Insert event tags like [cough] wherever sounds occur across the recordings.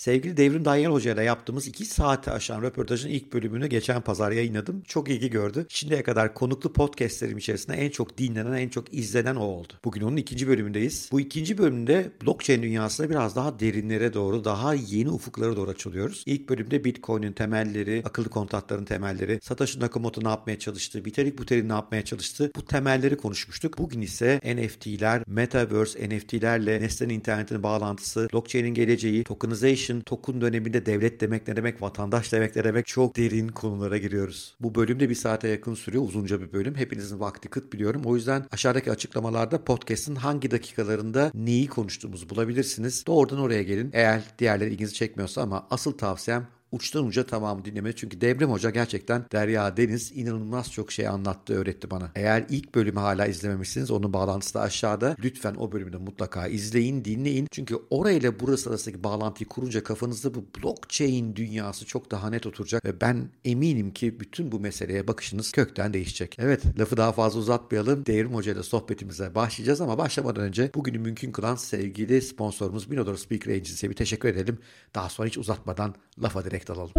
Sevgili Devrim Danyal Hoca ile yaptığımız 2 saate aşan röportajın ilk bölümünü geçen pazar yayınladım. Çok ilgi gördü. Şimdiye kadar konuklu podcastlerim içerisinde en çok dinlenen, en çok izlenen o oldu. Bugün onun ikinci bölümündeyiz. Bu ikinci bölümde blockchain dünyasında biraz daha derinlere doğru, daha yeni ufuklara doğru açılıyoruz. İlk bölümde Bitcoin'in temelleri, akıllı kontratların temelleri, Satoshi Nakamoto ne yapmaya çalıştı, Vitalik Buterin ne yapmaya çalıştı bu temelleri konuşmuştuk. Bugün ise NFT'ler, Metaverse, NFT'lerle nesnenin internetinin bağlantısı, blockchain'in geleceği, tokenization, Foundation token döneminde devlet demek ne demek, vatandaş demek ne demek çok derin konulara giriyoruz. Bu bölüm de bir saate yakın sürüyor. Uzunca bir bölüm. Hepinizin vakti kıt biliyorum. O yüzden aşağıdaki açıklamalarda podcast'ın hangi dakikalarında neyi konuştuğumuzu bulabilirsiniz. Doğrudan oraya gelin. Eğer diğerleri ilginizi çekmiyorsa ama asıl tavsiyem uçtan uca tamamı dinleme. Çünkü Devrem Hoca gerçekten Derya Deniz inanılmaz çok şey anlattı, öğretti bana. Eğer ilk bölümü hala izlememişsiniz onun bağlantısı da aşağıda. Lütfen o bölümü de mutlaka izleyin, dinleyin. Çünkü orayla burası arasındaki bağlantıyı kurunca kafanızda bu blockchain dünyası çok daha net oturacak ve ben eminim ki bütün bu meseleye bakışınız kökten değişecek. Evet, lafı daha fazla uzatmayalım. Devrim Hoca ile sohbetimize başlayacağız ama başlamadan önce bugünü mümkün kılan sevgili sponsorumuz Minodor Speaker Agency'ye bir teşekkür edelim. Daha sonra hiç uzatmadan lafa direkt direkt alalım.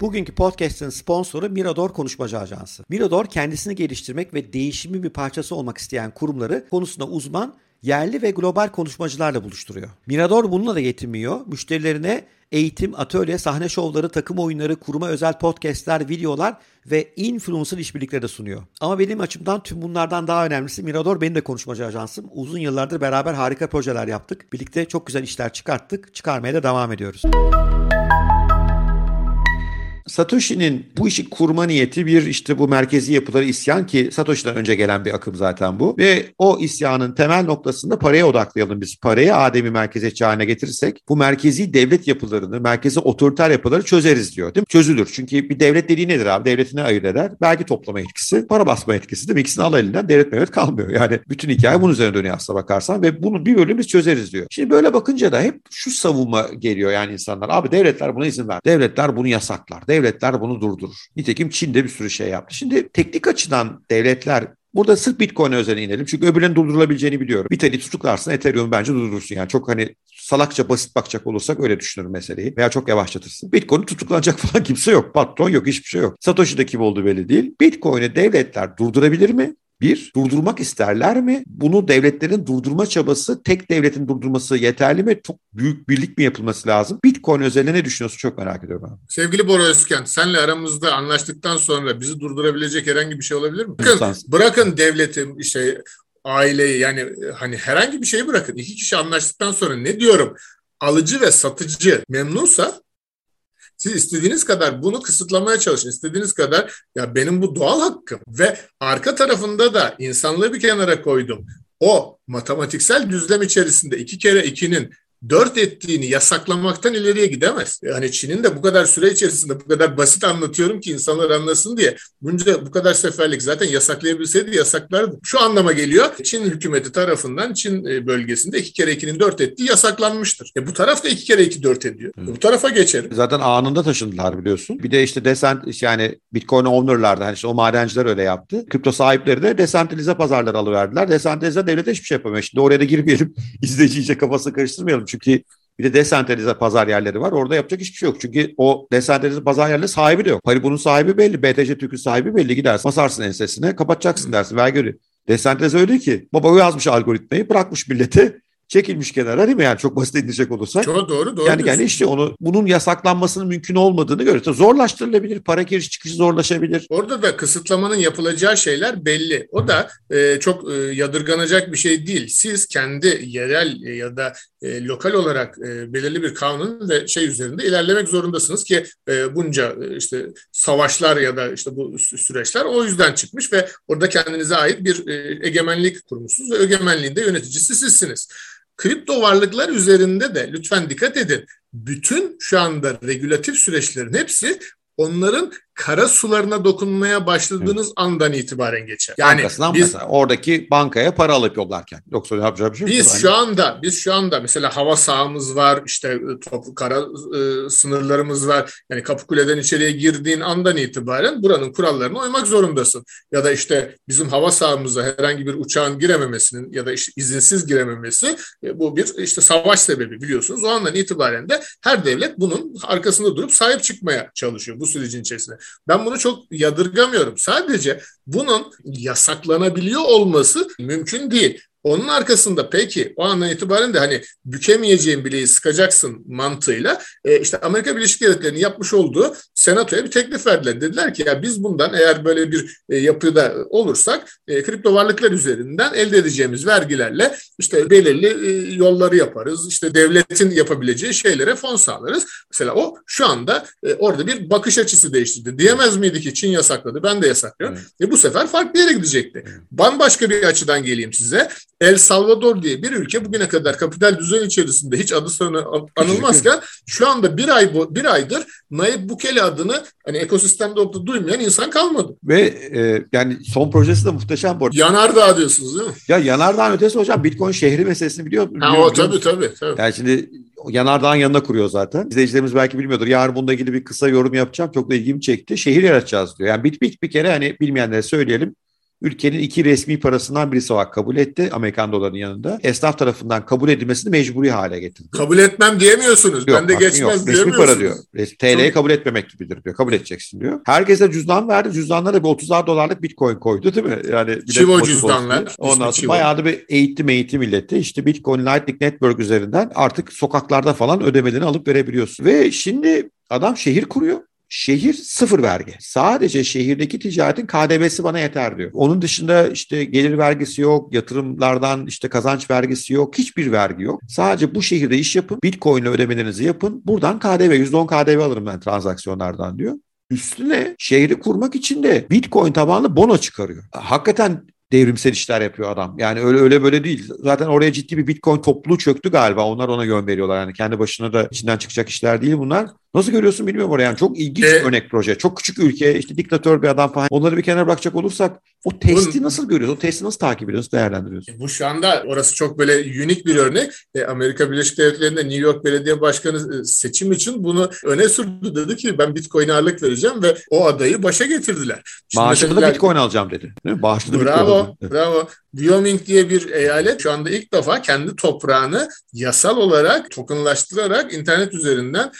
Bugünkü podcast'ın sponsoru Mirador Konuşmacı Ajansı. Mirador kendisini geliştirmek ve değişimin bir parçası olmak isteyen kurumları konusunda uzman, yerli ve global konuşmacılarla buluşturuyor. Mirador bununla da yetinmiyor. Müşterilerine eğitim, atölye, sahne şovları, takım oyunları, kuruma özel podcastler, videolar ve influencer işbirlikleri de sunuyor. Ama benim açımdan tüm bunlardan daha önemlisi Mirador benim de konuşmacı ajansım. Uzun yıllardır beraber harika projeler yaptık. Birlikte çok güzel işler çıkarttık. Çıkarmaya da devam ediyoruz. Satoshi'nin bu işi kurma niyeti bir işte bu merkezi yapıları isyan ki Satoshi'den önce gelen bir akım zaten bu. Ve o isyanın temel noktasında paraya odaklayalım biz. Parayı Adem'i merkeziyetçi haline getirirsek bu merkezi devlet yapılarını, merkezi otoriter yapıları çözeriz diyor. Değil mi? Çözülür. Çünkü bir devlet dediği nedir abi? Devletini ayırt eder. Belki toplama etkisi, para basma etkisi değil mi? İkisini al elinden devlet mevlet kalmıyor. Yani bütün hikaye bunun üzerine dönüyor aslına bakarsan ve bunu bir bölüm biz çözeriz diyor. Şimdi böyle bakınca da hep şu savunma geliyor yani insanlar. Abi devletler buna izin ver. Devletler bunu yasaklar. Devletler bunu durdurur. Nitekim Çin de bir sürü şey yaptı. Şimdi teknik açıdan devletler Burada sırf Bitcoin özeline inelim. Çünkü öbürlerinin durdurulabileceğini biliyorum. Tane tutuklarsın Ethereum bence durdurursun. Yani çok hani salakça basit bakacak olursak öyle düşünürüm meseleyi. Veya çok yavaşlatırsın. Bitcoin'i tutuklanacak [laughs] falan kimse yok. Patron yok hiçbir şey yok. Satoshi'de kim olduğu belli değil. Bitcoin'i devletler durdurabilir mi? Bir, durdurmak isterler mi? Bunu devletlerin durdurma çabası, tek devletin durdurması yeterli mi? Çok büyük birlik mi yapılması lazım? Bitcoin özelinde ne düşünüyorsun? Çok merak ediyorum abi. Sevgili Bora Özkent, senle aramızda anlaştıktan sonra bizi durdurabilecek herhangi bir şey olabilir mi? Bakın, bırakın devleti, işte aileyi yani hani herhangi bir şeyi bırakın. İki kişi anlaştıktan sonra ne diyorum? Alıcı ve satıcı memnunsa siz istediğiniz kadar bunu kısıtlamaya çalışın. İstediğiniz kadar ya benim bu doğal hakkım ve arka tarafında da insanlığı bir kenara koydum. O matematiksel düzlem içerisinde iki kere ikinin dört ettiğini yasaklamaktan ileriye gidemez. Yani Çin'in de bu kadar süre içerisinde bu kadar basit anlatıyorum ki insanlar anlasın diye. Bunca bu kadar seferlik zaten yasaklayabilseydi yasaklardı. Şu anlama geliyor. Çin hükümeti tarafından Çin e, bölgesinde iki kere ikinin dört ettiği yasaklanmıştır. E bu taraf da iki kere iki dört ediyor. E bu tarafa geçelim. Zaten anında taşındılar biliyorsun. Bir de işte desent yani Bitcoin owner'lar da hani işte o madenciler öyle yaptı. Kripto sahipleri de desentralize pazarları alıverdiler. Desentralize devlete hiçbir şey yapamıyor. Şimdi oraya da girmeyelim. [laughs] İzleyici iyice kafasını karıştırmayalım. Çünkü bir de desentralize pazar yerleri var. Orada yapacak hiçbir şey yok. Çünkü o desentralize pazar yerleri sahibi de yok. Haribo'nun sahibi belli. BTC Türk'ün sahibi belli. Gidersin basarsın ensesine kapatacaksın dersin. Vergi ödüyor. Desentralize öyle ki baba yazmış algoritmayı bırakmış millete çekilmiş kenara değil mi? Yani çok basit indirecek olursak. Çok doğru doğru. Yani, yani işte onu bunun yasaklanmasının mümkün olmadığını görüyoruz. Zorlaştırılabilir. Para giriş çıkışı zorlaşabilir. Orada da kısıtlamanın yapılacağı şeyler belli. O da e, çok e, yadırganacak bir şey değil. Siz kendi yerel e, ya da e, lokal olarak e, belirli bir kanun ve şey üzerinde ilerlemek zorundasınız ki e, bunca e, işte savaşlar ya da işte bu süreçler o yüzden çıkmış ve orada kendinize ait bir e, egemenlik kurmuşsunuz ve egemenliğinde yöneticisi sizsiniz. Kripto varlıklar üzerinde de lütfen dikkat edin. Bütün şu anda regülatif süreçlerin hepsi onların kara sularına dokunmaya başladığınız evet. andan itibaren geçer. Yani Bankasından biz, mesela oradaki bankaya para alıp yollarken. Yoksa yapacağı bir şey Biz şu anda biz şu anda mesela hava sahamız var, işte e, toplu kara e, sınırlarımız var. Yani Kapıkule'den içeriye girdiğin andan itibaren buranın kurallarına uymak zorundasın. Ya da işte bizim hava sahamıza herhangi bir uçağın girememesinin ya da işte izinsiz girememesi e, bu bir işte savaş sebebi biliyorsunuz. O andan itibaren de her devlet bunun arkasında durup sahip çıkmaya çalışıyor bu sürecin içerisinde. Ben bunu çok yadırgamıyorum. Sadece bunun yasaklanabiliyor olması mümkün değil. Onun arkasında peki o andan itibaren de hani bükemeyeceğin bileği sıkacaksın mantığıyla e, işte Amerika Birleşik Devletleri'nin yapmış olduğu senatoya bir teklif verdiler. Dediler ki ya biz bundan eğer böyle bir e, yapıda olursak e, kripto varlıklar üzerinden elde edeceğimiz vergilerle işte belirli e, yolları yaparız. İşte devletin yapabileceği şeylere fon sağlarız. Mesela o şu anda e, orada bir bakış açısı değiştirdi. Diyemez miydi ki Çin yasakladı ben de yasaklıyorum. Evet. E, bu sefer farklı yere gidecekti. Bambaşka bir açıdan geleyim size. El Salvador diye bir ülke bugüne kadar kapital düzen içerisinde hiç adı sana [laughs] anılmazken şu anda bir ay bir aydır Nayib Bukele adını hani ekosistemde orada duymayan insan kalmadı. Ve e, yani son projesi de muhteşem bu arada. Yanardağ diyorsunuz değil mi? Ya Yanardağ'ın ötesi hocam Bitcoin şehri meselesini biliyor musun? Ha o tabii tabii. tabii. Yani şimdi Yanardağ'ın yanına kuruyor zaten. İzleyicilerimiz belki bilmiyordur. Yarın bununla ilgili bir kısa yorum yapacağım. Çok da ilgimi çekti. Şehir yaratacağız diyor. Yani bit bit bir kere hani bilmeyenlere söyleyelim ülkenin iki resmi parasından birisi olarak kabul etti Amerikan dolarının yanında. Esnaf tarafından kabul edilmesini mecburi hale getirdi. Kabul etmem diyemiyorsunuz. Yok, ben de geçmez yok. Resmi para diyor. TL'yi kabul etmemek gibidir diyor. Kabul edeceksin diyor. Herkese cüzdan verdi. Cüzdanlara bir 30'ar dolarlık bitcoin koydu değil mi? Yani Çivo cüzdanlar. Ondan sonra bayağı da bir eğitim eğitim milleti. İşte Bitcoin Lightning Network üzerinden artık sokaklarda falan ödemelerini alıp verebiliyorsun. Ve şimdi adam şehir kuruyor. Şehir sıfır vergi. Sadece şehirdeki ticaretin KDV'si bana yeter diyor. Onun dışında işte gelir vergisi yok, yatırımlardan işte kazanç vergisi yok, hiçbir vergi yok. Sadece bu şehirde iş yapın, Bitcoin ödemelerinizi yapın. Buradan KDV, %10 KDV alırım ben transaksiyonlardan diyor. Üstüne şehri kurmak için de Bitcoin tabanlı bono çıkarıyor. Hakikaten devrimsel işler yapıyor adam. Yani öyle öyle böyle değil. Zaten oraya ciddi bir Bitcoin topluluğu çöktü galiba. Onlar ona yön veriyorlar. Yani kendi başına da içinden çıkacak işler değil bunlar. Nasıl görüyorsun bilmiyorum oraya. Yani çok ilginç bir örnek proje. Çok küçük ülke, işte diktatör bir adam falan. Onları bir kenara bırakacak olursak o testi nasıl görüyorsun? O testi nasıl takip ediyorsun, değerlendiriyorsun? Bu şu anda orası çok böyle unik bir örnek. E, Amerika Birleşik Devletleri'nde New York Belediye Başkanı e, seçim için bunu öne sürdü. Dedi ki ben Bitcoin ağırlık vereceğim ve o adayı başa getirdiler. Maaşını da Bitcoin alacağım dedi. Değil mi? Bağışlı bravo, Bitcoin. Bravo. Wyoming diye bir eyalet şu anda ilk defa kendi toprağını yasal olarak tokenlaştırarak internet üzerinden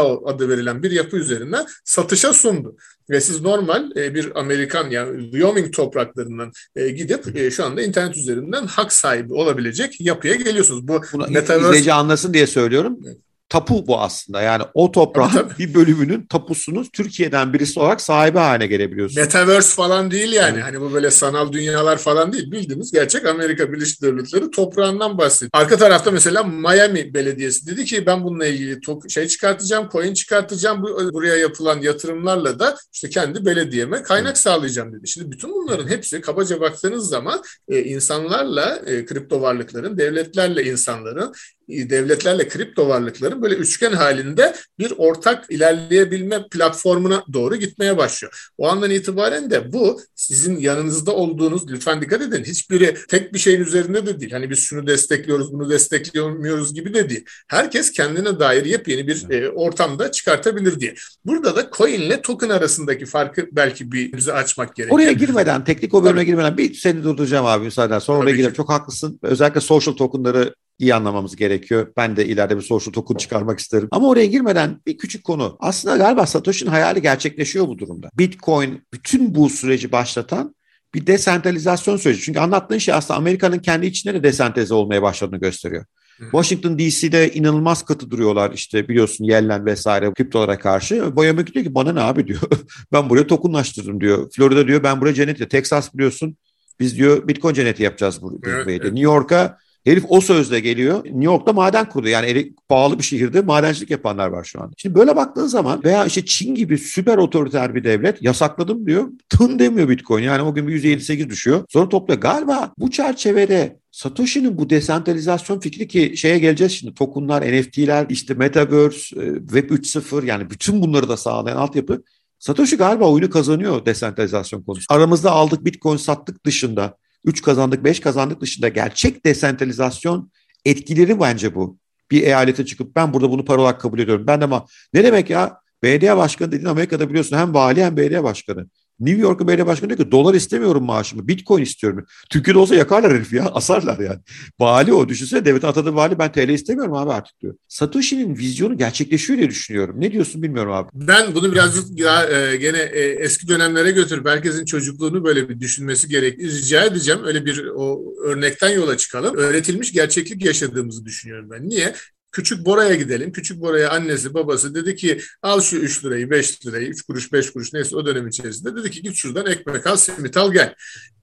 CityDAO adı verilen bir yapı üzerinden satışa sundu. Ve siz normal e, bir Amerikan yani Wyoming topraklarından e, gidip e, şu anda internet üzerinden hak sahibi olabilecek yapıya geliyorsunuz. Bu Bunu metaverse... anlasın diye söylüyorum. Evet tapu bu aslında. Yani o toprağın tabii, tabii. bir bölümünün tapusunu Türkiye'den birisi olarak sahibi haline gelebiliyorsun. Metaverse falan değil yani. Evet. Hani bu böyle sanal dünyalar falan değil. Bildiğimiz gerçek Amerika Birleşik Devletleri toprağından bahsediyor. Arka tarafta mesela Miami Belediyesi dedi ki ben bununla ilgili şey çıkartacağım, coin çıkartacağım. Bu, buraya yapılan yatırımlarla da işte kendi belediyeme kaynak evet. sağlayacağım dedi. Şimdi bütün bunların hepsi kabaca baktığınız zaman e, insanlarla e, kripto varlıkların, devletlerle insanların devletlerle kripto varlıkların böyle üçgen halinde bir ortak ilerleyebilme platformuna doğru gitmeye başlıyor. O andan itibaren de bu sizin yanınızda olduğunuz lütfen dikkat edin hiçbiri tek bir şeyin üzerinde de değil. Hani biz şunu destekliyoruz bunu desteklemiyoruz gibi de değil. Herkes kendine dair yepyeni bir e, ortamda çıkartabilir diye. Burada da coin ile token arasındaki farkı belki bir bize açmak gerekiyor. Oraya girmeden teknik o bölüme girmeden bir seni durduracağım abi müsaaden sonra Tabii oraya girelim. Çok haklısın. Özellikle social tokenları iyi anlamamız gerekiyor. Ben de ileride bir social token çıkarmak isterim. Ama oraya girmeden bir küçük konu. Aslında galiba Satoshi'nin hayali gerçekleşiyor bu durumda. Bitcoin bütün bu süreci başlatan bir desentralizasyon süreci. Çünkü anlattığın şey aslında Amerika'nın kendi içinde de desentralize olmaya başladığını gösteriyor. Washington DC'de inanılmaz katı duruyorlar işte biliyorsun Yellen vesaire kriptolara karşı. Boyamak diyor ki bana ne abi diyor. [laughs] ben buraya tokenlaştırdım diyor. Florida diyor ben buraya cennet Texas biliyorsun biz diyor Bitcoin cenneti yapacağız bu evet. New York'a Herif o sözle geliyor. New York'ta maden kurdu. Yani pahalı bir şehirde madencilik yapanlar var şu anda. Şimdi böyle baktığın zaman veya işte Çin gibi süper otoriter bir devlet yasakladım diyor. Tın demiyor Bitcoin. Yani o gün bir %7-8 düşüyor. Sonra topluyor. Galiba bu çerçevede Satoshi'nin bu desentralizasyon fikri ki şeye geleceğiz şimdi tokenlar, NFT'ler, işte Metaverse, e, Web 3.0 yani bütün bunları da sağlayan altyapı Satoshi galiba oyunu kazanıyor desentralizasyon konusu. Aramızda aldık Bitcoin sattık dışında 3 kazandık 5 kazandık dışında gerçek desentralizasyon etkileri bence bu. Bir eyalete çıkıp ben burada bunu para olarak kabul ediyorum. Ben de ama ne demek ya? BDA başkanı dediğin Amerika'da biliyorsun hem vali hem BDA başkanı. New York'un belediye başkanı diyor ki dolar istemiyorum maaşımı. Bitcoin istiyorum. Türkiye'de olsa yakarlar herif ya. [laughs] Asarlar yani. Vali o. Düşünsene devletin atadığı vali ben TL istemiyorum abi artık diyor. Satoshi'nin vizyonu gerçekleşiyor diye düşünüyorum. Ne diyorsun bilmiyorum abi. Ben bunu birazcık ya, e, gene e, eski dönemlere götürüp herkesin çocukluğunu böyle bir düşünmesi gerek. Rica edeceğim. Öyle bir o örnekten yola çıkalım. Öğretilmiş gerçeklik yaşadığımızı düşünüyorum ben. Niye? Küçük Bora'ya gidelim. Küçük Bora'ya annesi babası dedi ki al şu 3 lirayı 5 lirayı 3 kuruş 5 kuruş neyse o dönem içerisinde dedi ki git şuradan ekmek al simit al gel.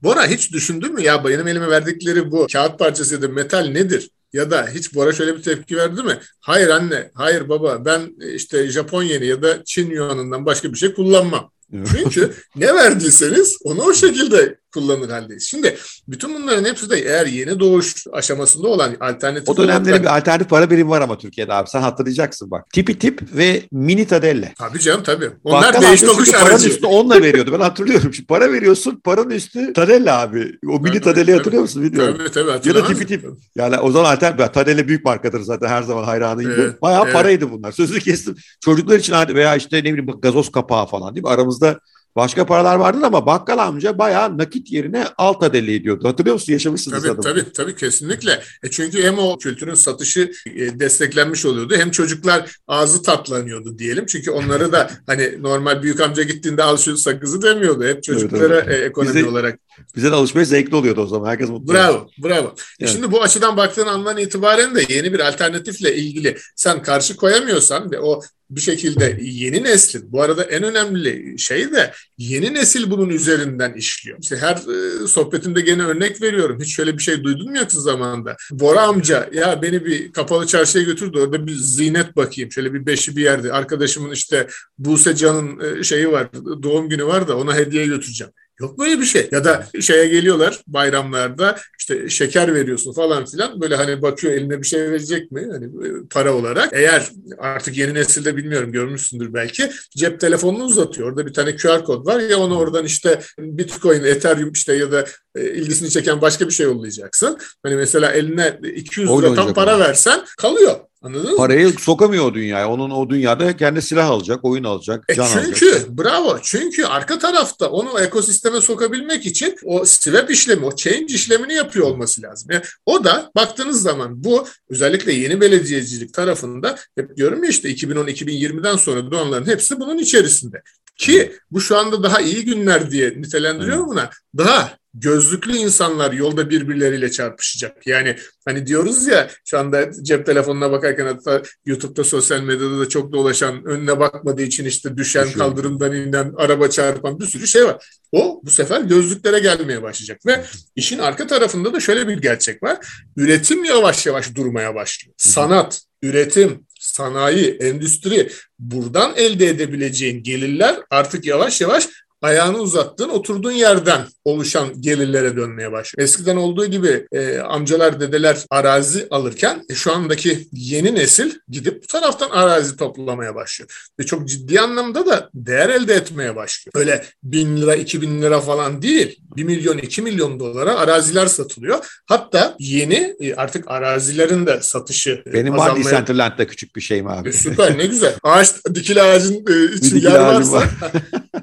Bora hiç düşündün mü ya benim elime verdikleri bu kağıt parçası ya da metal nedir? Ya da hiç Bora şöyle bir tepki verdi mi? Hayır anne, hayır baba ben işte Japon yeni ya da Çin yuanından başka bir şey kullanmam. Çünkü ne verdiyseniz onu o şekilde kullanır haldeyiz. Şimdi bütün bunların hepsi de eğer yeni doğuş aşamasında olan alternatif... O dönemde bir alternatif para birimi var ama Türkiye'de abi. Sen hatırlayacaksın bak. Tipi tip ve mini tadelle. Tabii canım tabii. Onlar Bakkal değiş tokuş aracı. Üstü onunla veriyordu. Ben hatırlıyorum. Şimdi para veriyorsun paranın üstü tadelle abi. O mini tadelli hatırlıyor musun bilmiyorum. Tabii tabii. Ya da tipi tip. Yani o zaman alternatif. Tadelle büyük markadır zaten her zaman hayranıydı. Evet, Bayağı evet. paraydı bunlar. Sözü kestim. Çocuklar için veya işte ne bileyim gazoz kapağı falan değil mi? Aramızda Başka paralar vardı ama bakkal amca bayağı nakit yerine alt adeli ediyordu. Hatırlıyor musun? Yaşamışsınız tabii, adamı. Tabii tabii kesinlikle. E çünkü hem o kültürün satışı e, desteklenmiş oluyordu hem çocuklar ağzı tatlanıyordu diyelim. Çünkü onları da [laughs] hani normal büyük amca gittiğinde al şu sakızı demiyordu. Hep çocuklara evet, evet. E, ekonomi bize, olarak. Bize de alışmaya zevkli oluyordu o zaman. Herkes mutlu. Bravo, oldu. bravo. E, evet. Şimdi bu açıdan baktığın andan itibaren de yeni bir alternatifle ilgili sen karşı koyamıyorsan ve o bir şekilde yeni neslin bu arada en önemli şey de yeni nesil bunun üzerinden işliyor. İşte her e, sohbetimde gene örnek veriyorum. Hiç şöyle bir şey duydun mu yakın zamanda? Bora amca ya beni bir kapalı çarşıya götürdü orada bir zinet bakayım. Şöyle bir beşi bir yerde. Arkadaşımın işte Buse Can'ın e, şeyi var doğum günü var da ona hediye götüreceğim. Yok böyle bir şey. Ya da şeye geliyorlar bayramlarda işte şeker veriyorsun falan filan. Böyle hani bakıyor eline bir şey verecek mi? Hani e, para olarak. Eğer artık yeni nesilde bilmiyorum görmüşsündür belki. Cep telefonunu uzatıyor. Orada bir tane QR kod var ya onu oradan işte Bitcoin, Ethereum işte ya da e, ilgisini çeken başka bir şey yollayacaksın. Hani mesela eline 200 lira tam para versen kalıyor. Anladın mı? Parayı sokamıyor o dünyaya. Onun o dünyada kendi silah alacak, oyun alacak, e can çünkü, alacak. bravo. Çünkü arka tarafta onu ekosisteme sokabilmek için o swap işlemi, o change işlemini yapıyor olması lazım. Yani o da baktığınız zaman bu özellikle yeni belediyecilik tarafında hep diyorum ya işte 2010-2020'den sonra doğanların hepsi bunun içerisinde. Ki bu şu anda daha iyi günler diye nitelendiriyor buna. Daha gözlüklü insanlar yolda birbirleriyle çarpışacak. Yani hani diyoruz ya şu anda cep telefonuna bakarken hatta YouTube'da sosyal medyada da çok dolaşan önüne bakmadığı için işte düşen Düşün. kaldırımdan inen araba çarpan bir sürü şey var. O bu sefer gözlüklere gelmeye başlayacak ve işin arka tarafında da şöyle bir gerçek var. Üretim yavaş yavaş durmaya başlıyor. Sanat, üretim, sanayi, endüstri buradan elde edebileceğin gelirler artık yavaş yavaş ayağını uzattığın oturduğun yerden oluşan gelirlere dönmeye başlıyor. Eskiden olduğu gibi e, amcalar dedeler arazi alırken e, şu andaki yeni nesil gidip bu taraftan arazi toplamaya başlıyor. Ve çok ciddi anlamda da değer elde etmeye başlıyor. Öyle bin lira iki bin lira falan değil. Bir milyon iki milyon dolara araziler satılıyor. Hatta yeni e, artık arazilerin de satışı e, Benim azalmaya... var Decentraland'da küçük bir şeyim abi. E, süper ne güzel. [laughs] Ağaç dikili ağacın e, için yer varsa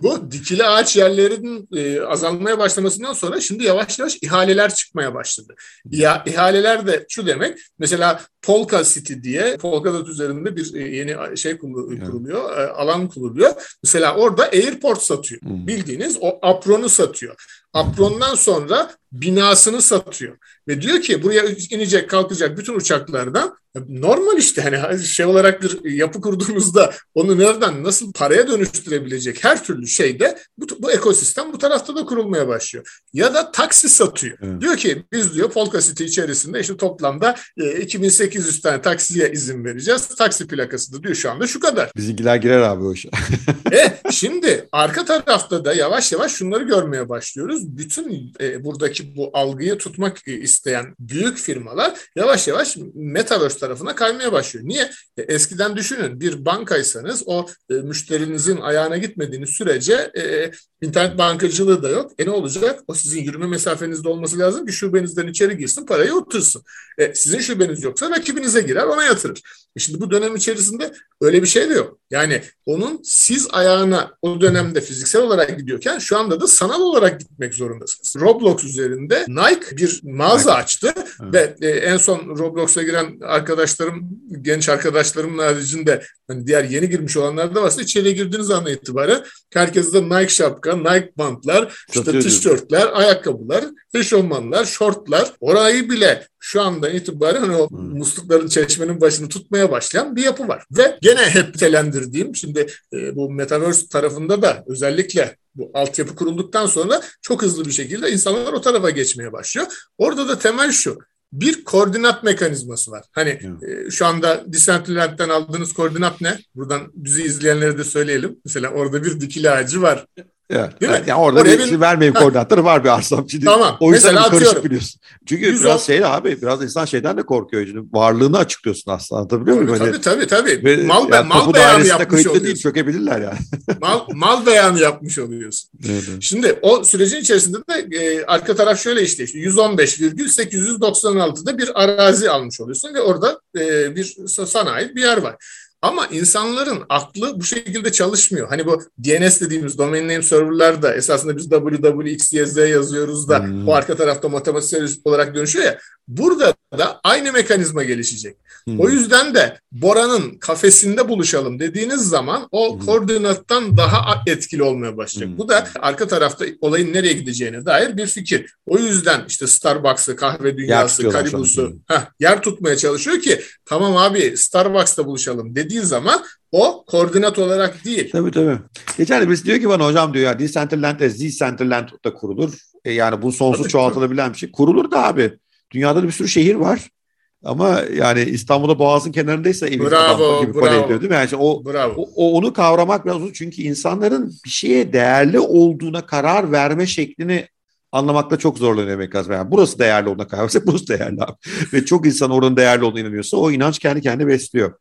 bu dikili ağaç yerlerinin e, azalmaya başlamasından sonra şimdi yavaş yavaş ihaleler çıkmaya başladı. Ya ihaleler de şu demek mesela Polka City diye Polkadot üzerinde bir e, yeni şey kuruluyor, evet. alan kuruluyor. Mesela orada airport satıyor. Hmm. Bildiğiniz o apron'u satıyor. Apron'dan sonra binasını satıyor. Ve diyor ki buraya inecek kalkacak bütün uçaklardan normal işte hani şey olarak bir yapı kurduğumuzda onu nereden nasıl paraya dönüştürebilecek her türlü şeyde bu, bu ekosistem bu tarafta da kurulmaya başlıyor. Ya da taksi satıyor. Evet. Diyor ki biz diyor Polka City içerisinde işte toplamda e, 2008 800 tane taksiye izin vereceğiz. Taksi plakası da diyor şu anda şu kadar. Bizimkiler girer abi o işe. e [laughs] şimdi arka tarafta da yavaş yavaş şunları görmeye başlıyoruz. Bütün e, buradaki bu algıyı tutmak isteyen büyük firmalar yavaş yavaş Metaverse tarafına kaymaya başlıyor. Niye? E, eskiden düşünün bir bankaysanız o e, müşterinizin ayağına gitmediğiniz sürece e, internet bankacılığı da yok. E ne olacak? O sizin yürüme mesafenizde olması lazım ki şubenizden içeri girsin parayı otursun. E, sizin şubeniz yoksa rakibinize girer ona yatırır. E şimdi bu dönem içerisinde öyle bir şey de yok. Yani onun siz ayağına o dönemde fiziksel olarak gidiyorken şu anda da sanal olarak gitmek zorundasınız. Roblox üzerinde Nike bir mağaza açtı evet. ve e, en son Roblox'a giren arkadaşlarım, genç arkadaşlarımın haricinde hani diğer yeni girmiş olanlar da varsa içeriye girdiğiniz andan itibaren herkeste Nike şapka, Nike bantlar, işte tişörtler, ayakkabılar, eşofmanlar, şortlar. Orayı bile şu anda itibaren hani o hmm. muslukların çeşmenin başını tutmaya başlayan bir yapı var. Ve gene hep telendirdiğim şimdi e, bu Metaverse tarafında da özellikle bu altyapı kurulduktan sonra çok hızlı bir şekilde insanlar o tarafa geçmeye başlıyor. Orada da temel şu bir koordinat mekanizması var. Hani e, şu anda Decentraland'den aldığınız koordinat ne? Buradan bizi izleyenlere de söyleyelim. Mesela orada bir dikili ağacı var. Evet. Değil evet. mi? Yani orada Oraya bir, bir vermeyeyim [laughs] koordinatları var bir arsam. Şimdi tamam. O yüzden Mesela karışık biliyorsun. Çünkü 110... biraz şey abi biraz insan şeyden de korkuyor. Şimdi varlığını açıklıyorsun aslında anlatabiliyor muyum? Tabii, hani, tabii tabii tabii. Mal, yani mal beyanı yapmış oluyorsun. değil çökebilirler yani. [laughs] mal, mal beyanı yapmış oluyorsun. Evet. Şimdi o sürecin içerisinde de e, arka taraf şöyle işte, işte 115,896'da bir arazi almış oluyorsun ve orada e, bir sanayi bir yer var. Ama insanların aklı bu şekilde çalışmıyor. Hani bu DNS dediğimiz domain name server'lar da esasında biz www.xyz yazıyoruz da hmm. o arka tarafta matematik olarak dönüşüyor ya. Burada da aynı mekanizma gelişecek. Hmm. O yüzden de Bora'nın kafesinde buluşalım dediğiniz zaman o hmm. koordinattan daha etkili olmaya başlayacak. Hmm. Bu da arka tarafta olayın nereye gideceğine dair bir fikir. O yüzden işte Starbucks'ı, kahve dünyası, Karibus'u heh, yer tutmaya çalışıyor ki tamam abi Starbucks'ta buluşalım dediği zaman o koordinat olarak değil. Tabii tabii. Geçen biz diyor ki bana hocam diyor ya Decentraland de Decentraland da kurulur. E yani bu sonsuz çoğaltılabilen bir şey. Kurulur da abi. Dünyada da bir sürü şehir var. Ama yani İstanbul'da Boğaz'ın kenarındaysa evin bravo, gibi bravo. ediyor değil mi? Yani o, bravo. o, o onu kavramak lazım. Çünkü insanların bir şeye değerli olduğuna karar verme şeklini anlamakta çok zorlanıyor lazım. Yani burası değerli olduğuna karar versek [laughs] burası değerli abi. Ve çok insan oranın değerli olduğuna inanıyorsa o inanç kendi kendine besliyor.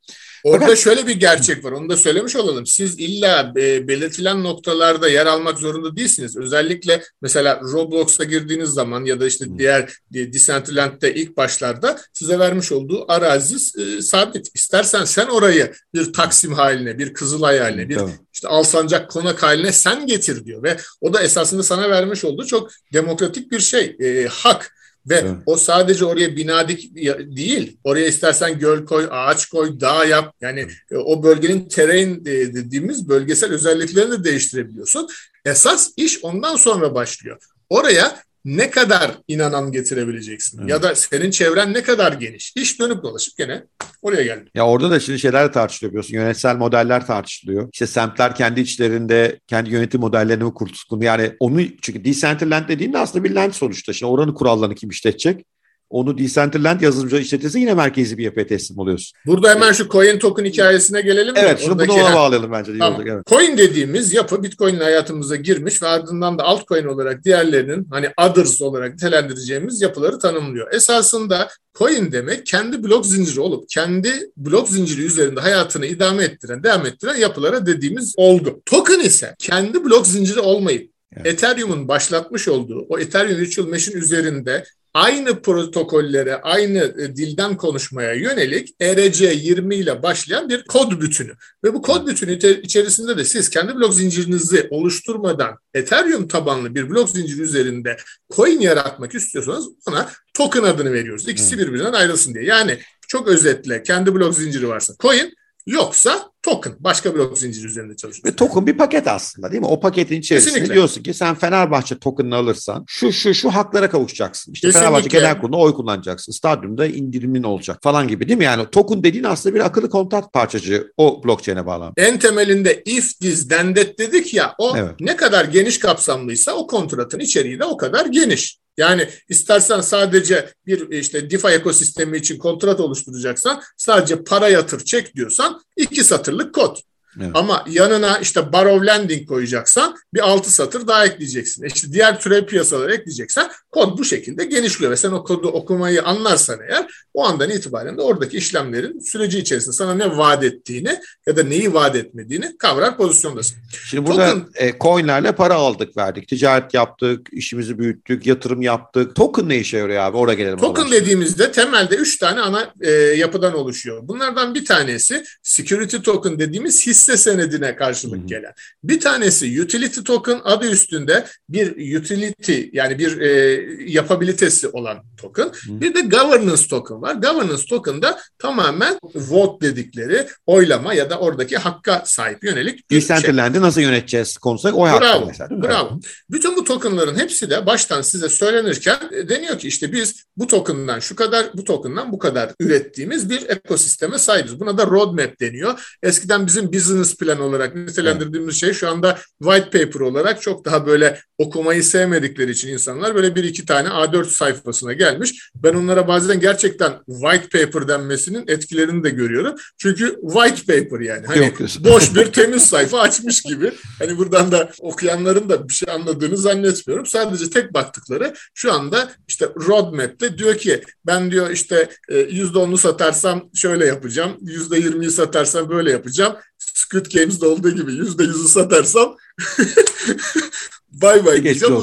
Orada Fakat... şöyle bir gerçek var. Onu da söylemiş olalım. Siz illa e, belirtilen noktalarda yer almak zorunda değilsiniz. Özellikle mesela Roblox'a girdiğiniz zaman ya da işte diğer Decentraland'de ilk başlarda size vermiş olduğu arazi e, sabit. İstersen sen orayı bir Taksim haline, bir Kızılay haline, bir tamam. işte Alsancak Konak haline sen getir diyor ve o da esasında sana vermiş olduğu çok demokratik bir şey, e, hak. Ve evet. o sadece oraya bina dik değil. Oraya istersen göl koy, ağaç koy, dağ yap. Yani evet. o bölgenin terrain dediğimiz bölgesel özelliklerini de değiştirebiliyorsun. Esas iş ondan sonra başlıyor. Oraya ne kadar inanan getirebileceksin? Evet. Ya da senin çevren ne kadar geniş? İş dönüp dolaşıp gene oraya geldi. Ya orada da şimdi şeyler tartışılıyor biliyorsun. Yönetsel modeller tartışılıyor. İşte semtler kendi içlerinde kendi yönetim modellerini mi kurtulsun? Yani onu çünkü Decentraland dediğinde aslında bir land sonuçta. Şimdi oranın kurallarını kim işletecek? Onu Decentraland yazılımcı işletirse yine merkezi bir yapıya teslim oluyorsun. Burada hemen şu coin token hikayesine gelelim mi? Evet, şunu bunu ona bağlayalım bence. Tamam. Olacak, evet. Coin dediğimiz yapı Bitcoin'in hayatımıza girmiş ve ardından da altcoin olarak diğerlerinin hani others olarak nitelendireceğimiz yapıları tanımlıyor. Esasında coin demek kendi blok zinciri olup kendi blok zinciri üzerinde hayatını idame ettiren, devam ettiren yapılara dediğimiz olgu. Token ise kendi blok zinciri olmayıp Evet. Ethereum'un başlatmış olduğu o Ethereum Virtual Machine üzerinde aynı protokollere, aynı e, dilden konuşmaya yönelik ERC20 ile başlayan bir kod bütünü. Ve bu kod bütünü içerisinde de siz kendi blok zincirinizi oluşturmadan Ethereum tabanlı bir blok zinciri üzerinde coin yaratmak istiyorsanız ona token adını veriyoruz. İkisi birbirinden ayrılsın diye. Yani çok özetle kendi blok zinciri varsa coin, Yoksa token. Başka blok zinciri üzerinde çalışıyor. Ve token bir paket aslında değil mi? O paketin içerisinde Kesinlikle. diyorsun ki sen Fenerbahçe token'ını alırsan şu şu şu haklara kavuşacaksın. İşte Kesinlikle. Fenerbahçe genel kuruluna oy kullanacaksın. Stadyumda indirimin olacak falan gibi değil mi? Yani token dediğin aslında bir akıllı kontrat parçacığı o blockchain'e bağlı. En temelinde if this then that dedik ya o evet. ne kadar geniş kapsamlıysa o kontratın içeriği de o kadar geniş. Yani istersen sadece bir işte DeFi ekosistemi için kontrat oluşturacaksan sadece para yatır çek diyorsan iki satırlık kod. Evet. Ama yanına işte bar of lending koyacaksan bir altı satır daha ekleyeceksin. İşte diğer türev piyasaları ekleyeceksen kod bu şekilde genişliyor ve sen o kodu okumayı anlarsan eğer o andan itibaren de oradaki işlemlerin süreci içerisinde sana ne vaat ettiğini ya da neyi vaat etmediğini kavrar pozisyondasın. Şimdi burada Token, e, coinlerle para aldık verdik. Ticaret yaptık, işimizi büyüttük, yatırım yaptık. Token ne işe yarıyor abi? Oraya gelelim. Token dediğimizde temelde üç tane ana e, yapıdan oluşuyor. Bunlardan bir tanesi security token dediğimiz hisse senedine karşılık Hı-hı. gelen. Bir tanesi utility token adı üstünde bir utility yani bir e, yapabilitesi olan token. Hı-hı. Bir de governance token var. Governance token da tamamen vote dedikleri oylama ya da oradaki hakka sahip yönelik bir şey. nasıl yöneteceğiz konusunda oy bravo, hakkı mesela. Bravo. Bütün bu tokenların hepsi de baştan size söylenirken e, deniyor ki işte biz bu token'dan şu kadar, bu token'dan bu kadar ürettiğimiz bir ekosisteme sahibiz. Buna da roadmap deniyor. Eskiden bizim business plan olarak nitelendirdiğimiz şey şu anda white paper olarak çok daha böyle okumayı sevmedikleri için insanlar böyle bir iki tane A4 sayfasına gelmiş. Ben onlara bazen gerçekten white paper denmesinin etkilerini de görüyorum. Çünkü white paper yani. Hani Yok, boş bir temiz sayfa açmış gibi. Hani buradan da okuyanların da bir şey anladığını zannetmiyorum. Sadece tek baktıkları şu anda işte roadmap'te diyor ki ben diyor işte e, yüzde onu satarsam şöyle yapacağım. Yüzde yirmiyi satarsam böyle yapacağım. Squid Games'de olduğu gibi yüzde yüzü satarsam [laughs] bay bay diyeceğim.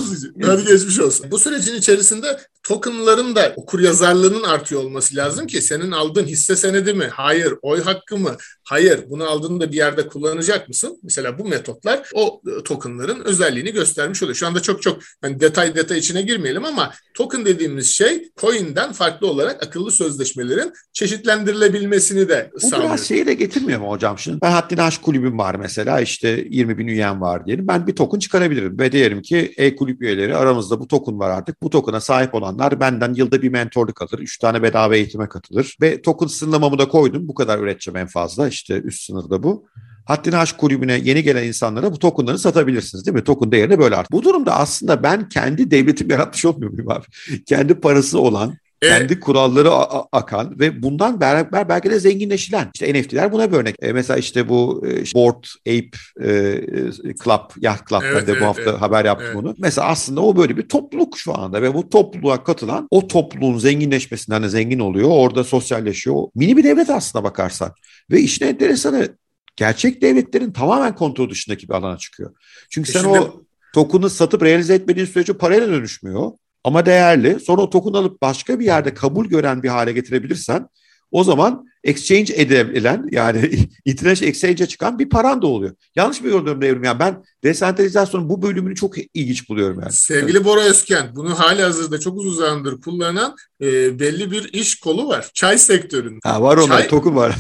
Hadi geçmiş olsun. Bu sürecin içerisinde tokenların da okur yazarlığının artıyor olması lazım ki senin aldığın hisse senedi mi? Hayır. Oy hakkı mı? Hayır. Bunu aldığında bir yerde kullanacak mısın? Mesela bu metotlar o e, tokenların özelliğini göstermiş oluyor. Şu anda çok çok hani detay detay içine girmeyelim ama token dediğimiz şey coin'den farklı olarak akıllı sözleşmelerin çeşitlendirilebilmesini de sağlıyor. Bu biraz şeyi de getirmiyor mu hocam? Şimdi ben Haddini Aşk kulübüm var mesela işte 20 bin üyem var diyelim. Ben bir token çıkarabilirim ve diyelim ki e-kulüp üyeleri aramızda bu token var artık. Bu token'a sahip olan olanlar benden yılda bir mentorluk alır. Üç tane bedava eğitime katılır. Ve token sınırlamamı da koydum. Bu kadar üreteceğim en fazla. İşte üst sınırda bu. Haddini Aşk kulübüne yeni gelen insanlara bu tokenları satabilirsiniz değil mi? Token değerini böyle art. Bu durumda aslında ben kendi devletim yaratmış olmuyor muyum abi? [laughs] kendi parası olan kendi kuralları akan ve bundan beraber belki de zenginleşilen. İşte NFT'ler buna bir örnek. E, mesela işte bu e, Board Ape e, Club, Yacht Club evet, de bu evet, hafta evet, haber yaptım evet. bunu. Mesela aslında o böyle bir topluluk şu anda ve bu topluluğa katılan o topluluğun zenginleşmesinden de zengin oluyor. Orada sosyalleşiyor. Mini bir devlet aslında bakarsan. Ve işin enteresanı gerçek devletlerin tamamen kontrol dışındaki bir alana çıkıyor. Çünkü e sen şimdi... o token'ı satıp realize etmediğin sürece parayla dönüşmüyor ama değerli. Sonra o token alıp başka bir yerde kabul gören bir hale getirebilirsen o zaman exchange edilen yani [laughs] internet exchange'e çıkan bir paran da oluyor. Yanlış mı gördüğüm devrim yani ben desentralizasyonun bu bölümünü çok ilginç buluyorum yani. Sevgili. Bora Özken bunu hali hazırda çok uzun zamandır kullanan e, belli bir iş kolu var. Çay sektöründe. Ha var onlar token var.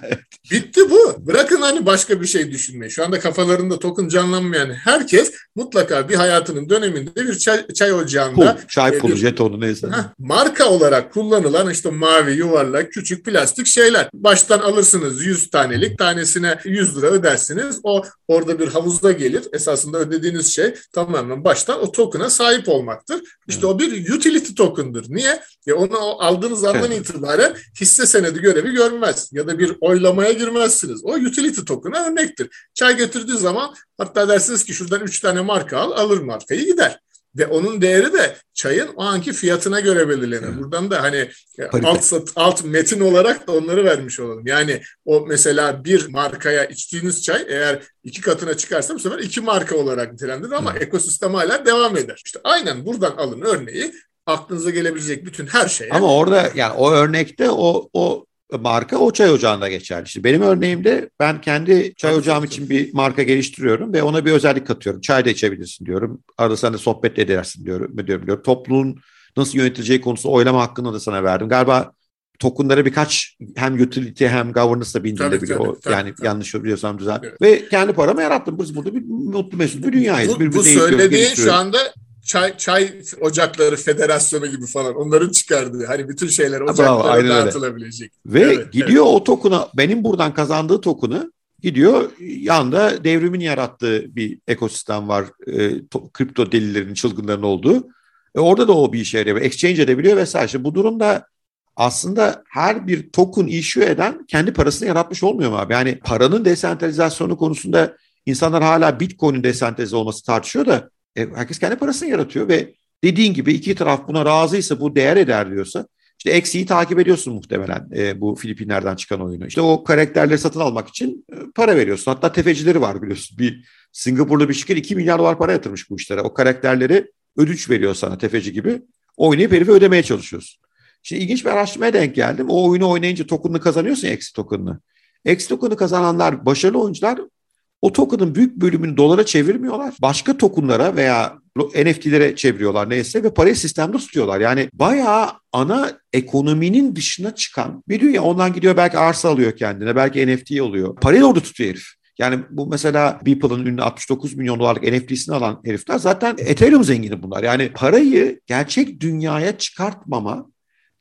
[laughs] Bitti bu. Bırakın hani başka bir şey düşünmeyi. Şu anda kafalarında token canlanmayan herkes mutlaka bir hayatının döneminde bir çay, çay ocağında. Pul, çay e, pulu, jetonu neyse. Heh, marka olarak kullanılan işte mavi yuvarlak küçük plastik şeyler. Baştan alırsınız 100 tanelik tanesine 100 lira ödersiniz. O orada bir havuzda gelir. Esasında ödediğiniz şey tamamen baştan o token'a sahip olmaktır. İşte o bir utility token'dır. Niye? Ya onu aldığınız andan itibaren hisse senedi görevi görmez. Ya da bir oylamaya girmezsiniz. O utility token'a örnektir. Çay götürdüğü zaman hatta dersiniz ki şuradan 3 tane marka al, alır markayı gider. Ve onun değeri de çayın o anki fiyatına göre belirlenir. Evet. Buradan da hani Parite. alt sat, alt metin olarak da onları vermiş olalım. Yani o mesela bir markaya içtiğiniz çay eğer iki katına çıkarsa bu sefer iki marka olarak nitelendirilir ama evet. ekosistem hala devam eder. İşte aynen buradan alın örneği aklınıza gelebilecek bütün her şey. Ama orada yani o örnekte o o marka o çay ocağında geçerli. İşte benim örneğimde ben kendi çay ocağım için bir marka geliştiriyorum ve ona bir özellik katıyorum. Çay da içebilirsin diyorum. Arada sen de sohbet edersin diyorum. diyorum, diyorum. Topluluğun nasıl yönetileceği konusu oylama hakkını da sana verdim. Galiba tokenlara birkaç hem utility hem governance da bindirilebiliyor. Tabii, yani tabii. yanlış biliyorsam düzelt. Evet. Ve kendi paramı yarattım. Biz burada bir mutlu mesut bir dünyayız. Bu, bir, bu söylediğin şu anda çay, çay ocakları federasyonu gibi falan onların çıkardığı hani bütün şeyler ocaklara Bravo, dağıtılabilecek. Ve evet, gidiyor evet. o tokunu benim buradan kazandığı tokunu gidiyor yanda devrimin yarattığı bir ekosistem var e, to, kripto delilerin çılgınların olduğu. E orada da o bir işe yarıyor. Exchange edebiliyor vesaire. İşte bu durumda aslında her bir token issue eden kendi parasını yaratmış olmuyor mu abi? Yani paranın desentralizasyonu konusunda insanlar hala Bitcoin'in desentralize olması tartışıyor da e, herkes kendi parasını yaratıyor ve dediğin gibi iki taraf buna razıysa bu değer eder diyorsa işte eksiği takip ediyorsun muhtemelen e, bu Filipinler'den çıkan oyunu. İşte o karakterleri satın almak için e, para veriyorsun. Hatta tefecileri var biliyorsun. Bir Singapurlu bir şirket 2 milyar dolar para yatırmış bu işlere. O karakterleri ödünç veriyor sana tefeci gibi. Oynayıp herifi ödemeye çalışıyorsun. Şimdi ilginç bir araştırmaya denk geldim. O oyunu oynayınca token'ını kazanıyorsun eksi token'ını. Eksi token'ı kazananlar başarılı oyuncular o token'ın büyük bölümünü dolara çevirmiyorlar. Başka token'lara veya NFT'lere çeviriyorlar neyse ve parayı sistemde tutuyorlar. Yani bayağı ana ekonominin dışına çıkan bir dünya. Ondan gidiyor belki arsa alıyor kendine, belki NFT alıyor. Parayı orada tutuyor herif. Yani bu mesela Beeple'ın ünlü 69 milyon dolarlık NFT'sini alan herifler zaten Ethereum zengini bunlar. Yani parayı gerçek dünyaya çıkartmama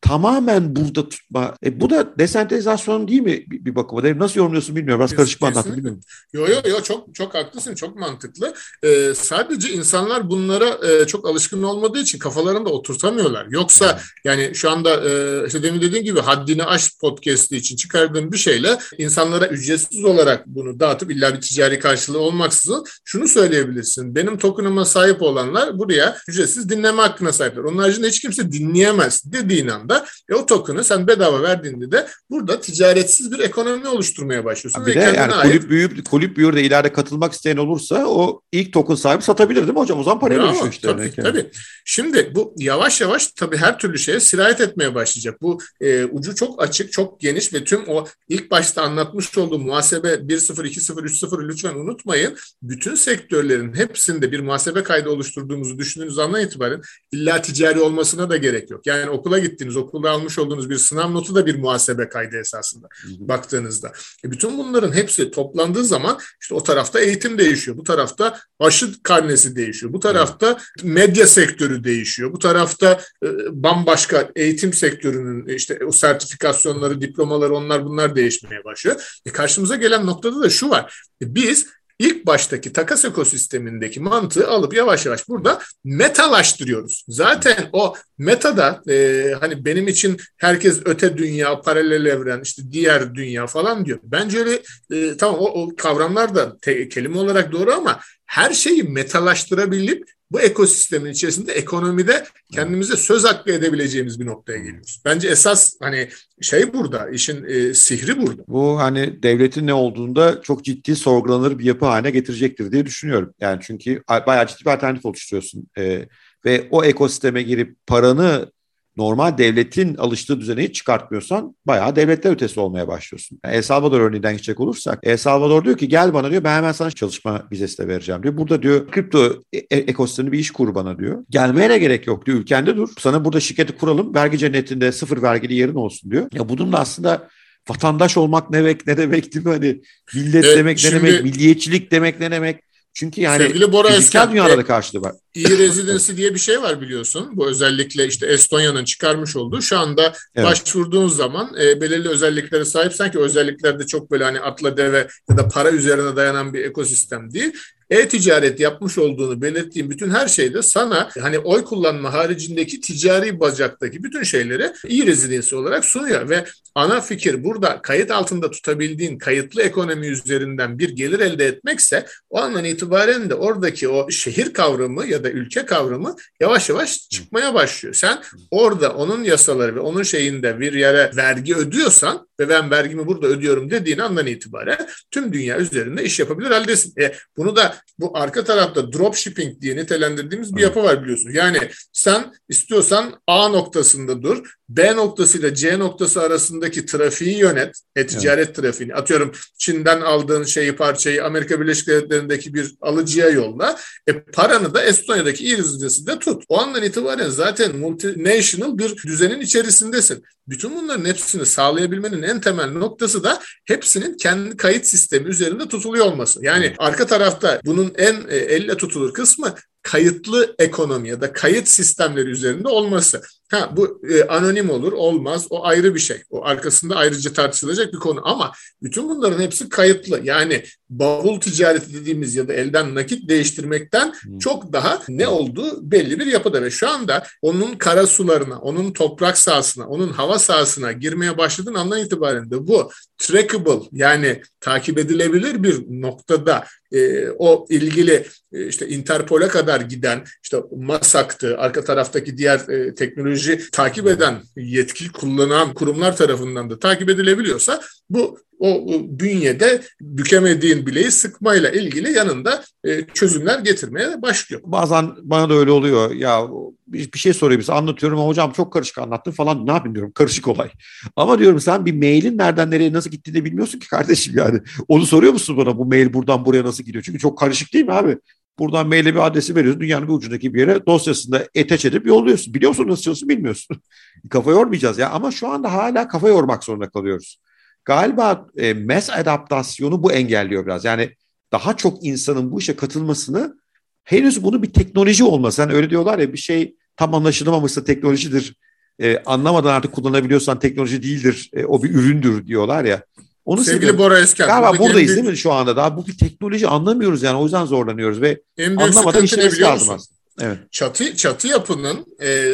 tamamen burada tutma. E, bu da desentralizasyon değil mi bir, bir bakıma? Değil. Nasıl yorumluyorsun bilmiyorum. Biraz karışık mı anlattım bilmiyorum. Yok yok yok çok çok haklısın. Çok mantıklı. Ee, sadece insanlar bunlara e, çok alışkın olmadığı için kafalarında oturtamıyorlar. Yoksa yani şu anda e, işte demin dediğim gibi haddini aş podcast'i için çıkardığım bir şeyle insanlara ücretsiz olarak bunu dağıtıp illa bir ticari karşılığı olmaksızın şunu söyleyebilirsin. Benim token'ıma sahip olanlar buraya ücretsiz dinleme hakkına sahipler. Onun haricinde hiç kimse dinleyemez dediğin anda anda e, o token'ı sen bedava verdiğinde de burada ticaretsiz bir ekonomi oluşturmaya başlıyorsun. Bir de yani kulüp büyüyüp kulüp büyür de ileride katılmak isteyen olursa o ilk token sahibi satabilir değil mi hocam? O zaman paraya dönüşüyor işte. Tabii, tabii. Şimdi bu yavaş yavaş tabii her türlü şeye sirayet etmeye başlayacak. Bu e, ucu çok açık, çok geniş ve tüm o ilk başta anlatmış olduğum muhasebe 1.0, 2.0, 3.0 lütfen unutmayın. Bütün sektörlerin hepsinde bir muhasebe kaydı oluşturduğumuzu düşündüğünüz andan itibaren illa ticari olmasına da gerek yok. Yani okula gittiğiniz okulda almış olduğunuz bir sınav notu da bir muhasebe kaydı esasında baktığınızda. E bütün bunların hepsi toplandığı zaman işte o tarafta eğitim değişiyor. Bu tarafta aşı karnesi değişiyor. Bu tarafta medya sektörü değişiyor. Bu tarafta e, bambaşka eğitim sektörünün işte o sertifikasyonları, diplomaları onlar bunlar değişmeye başlıyor. E karşımıza gelen noktada da şu var. E biz ilk baştaki takas ekosistemindeki mantığı alıp yavaş yavaş burada metalaştırıyoruz. Zaten o metada e, hani benim için herkes öte dünya, paralel evren, işte diğer dünya falan diyor. Bence öyle e, tamam o, o kavramlar da te, kelime olarak doğru ama her şeyi metalaştırabilip bu ekosistemin içerisinde ekonomide kendimize söz hakkı edebileceğimiz bir noktaya geliyoruz. Bence esas hani şey burada, işin e, sihri burada. Bu hani devletin ne olduğunda çok ciddi sorgulanır bir yapı haline getirecektir diye düşünüyorum. Yani çünkü bayağı ciddi bir alternatif oluşturuyorsun. E, ve o ekosisteme girip paranı normal devletin alıştığı düzeni hiç çıkartmıyorsan bayağı devletler ötesi olmaya başlıyorsun. Yani El Salvador örneğinden gidecek olursak El Salvador diyor ki gel bana diyor ben hemen sana çalışma vizesi de vereceğim diyor. Burada diyor kripto e- e- ekosistemi bir iş kur bana diyor. Gelmeye ne gerek yok diyor ülkende dur. Sana burada şirketi kuralım vergi cennetinde sıfır vergili yerin olsun diyor. Ya bu durumda aslında vatandaş olmak ne demek ne demek değil mi? Hani millet evet, demek şimdi, ne demek, milliyetçilik demek ne demek? Çünkü yani Sevgili Bora fiziksel dünyada da karşılığı var. E-residency diye bir şey var biliyorsun. Bu özellikle işte Estonya'nın çıkarmış olduğu. Şu anda evet. başvurduğun zaman e, belirli özelliklere sahip. Sanki özelliklerde çok böyle hani atla deve ya da para üzerine dayanan bir ekosistem değil e-ticaret yapmış olduğunu belirttiğim bütün her şeyde sana hani oy kullanma haricindeki ticari bacaktaki bütün şeyleri iyi rezidansı olarak sunuyor ve ana fikir burada kayıt altında tutabildiğin kayıtlı ekonomi üzerinden bir gelir elde etmekse o andan itibaren de oradaki o şehir kavramı ya da ülke kavramı yavaş yavaş çıkmaya başlıyor. Sen orada onun yasaları ve onun şeyinde bir yere vergi ödüyorsan ve ben vergimi burada ödüyorum dediğin andan itibaren tüm dünya üzerinde iş yapabilir haldesin. E, bunu da bu arka tarafta dropshipping diye nitelendirdiğimiz bir yapı var biliyorsun. Yani sen istiyorsan A noktasında dur, B noktasıyla C noktası arasındaki trafiği yönet, e-ticaret evet. trafiğini. Atıyorum Çin'den aldığın şeyi parçayı Amerika Birleşik Devletleri'ndeki bir alıcıya yolla. E paranı da Estonya'daki e-rezidansında tut. O andan itibaren zaten multinational bir düzenin içerisindesin. Bütün bunların hepsini sağlayabilmenin en temel noktası da hepsinin kendi kayıt sistemi üzerinde tutuluyor olması. Yani arka tarafta bunun en e, elle tutulur kısmı kayıtlı ekonomi ya da kayıt sistemleri üzerinde olması. Ha bu e, anonim olur, olmaz. O ayrı bir şey. O arkasında ayrıca tartışılacak bir konu ama bütün bunların hepsi kayıtlı. Yani bavul ticareti dediğimiz ya da elden nakit değiştirmekten hmm. çok daha ne olduğu belli bir yapıda ve şu anda onun kara sularına, onun toprak sahasına, onun hava sahasına girmeye başladığın andan itibaren de bu trackable yani takip edilebilir bir noktada e, o ilgili e, işte Interpol'e kadar giden işte MASAK'tı, arka taraftaki diğer e, teknoloji takip eden, yetki kullanan kurumlar tarafından da takip edilebiliyorsa bu o bünyede bükemediğin bileği sıkmayla ilgili yanında e, çözümler getirmeye başlıyor. Bazen bana da öyle oluyor. Ya bir şey soruyor bize anlatıyorum ama hocam çok karışık anlattın falan ne yapayım diyorum karışık olay. Ama diyorum sen bir mailin nereden nereye nasıl gittiğini bilmiyorsun ki kardeşim yani. Onu soruyor musun bana bu mail buradan buraya nasıl gidiyor? Çünkü çok karışık değil mi abi? Buradan maile bir adresi veriyorsun. Dünyanın bir ucundaki bir yere dosyasında eteç edip yolluyorsun. Biliyor musun nasıl çalışıyorsun bilmiyorsun. [laughs] kafa yormayacağız ya. Ama şu anda hala kafa yormak zorunda kalıyoruz. Galiba e, mes adaptasyonu bu engelliyor biraz. Yani daha çok insanın bu işe katılmasını henüz bunu bir teknoloji olması. Yani öyle diyorlar ya bir şey tam anlaşılamamışsa teknolojidir. E, anlamadan artık kullanabiliyorsan teknoloji değildir. E, o bir üründür diyorlar ya. Onu Sevgili Bora Esken. Galiba buradayız büyük... değil mi şu anda? Daha bu bir teknoloji anlamıyoruz yani o yüzden zorlanıyoruz ve en büyük anlamadan işlemesi lazım aslında. Evet. Çatı çatı yapının e,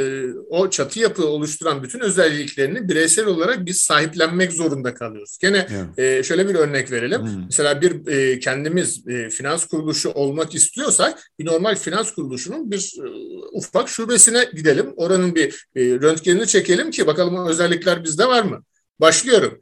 o çatı yapı oluşturan bütün özelliklerini bireysel olarak biz sahiplenmek zorunda kalıyoruz. Gene evet. e, şöyle bir örnek verelim. Hmm. Mesela bir e, kendimiz e, finans kuruluşu olmak istiyorsak bir normal finans kuruluşunun bir e, ufak şubesine gidelim. Oranın bir e, röntgenini çekelim ki bakalım o özellikler bizde var mı? Başlıyorum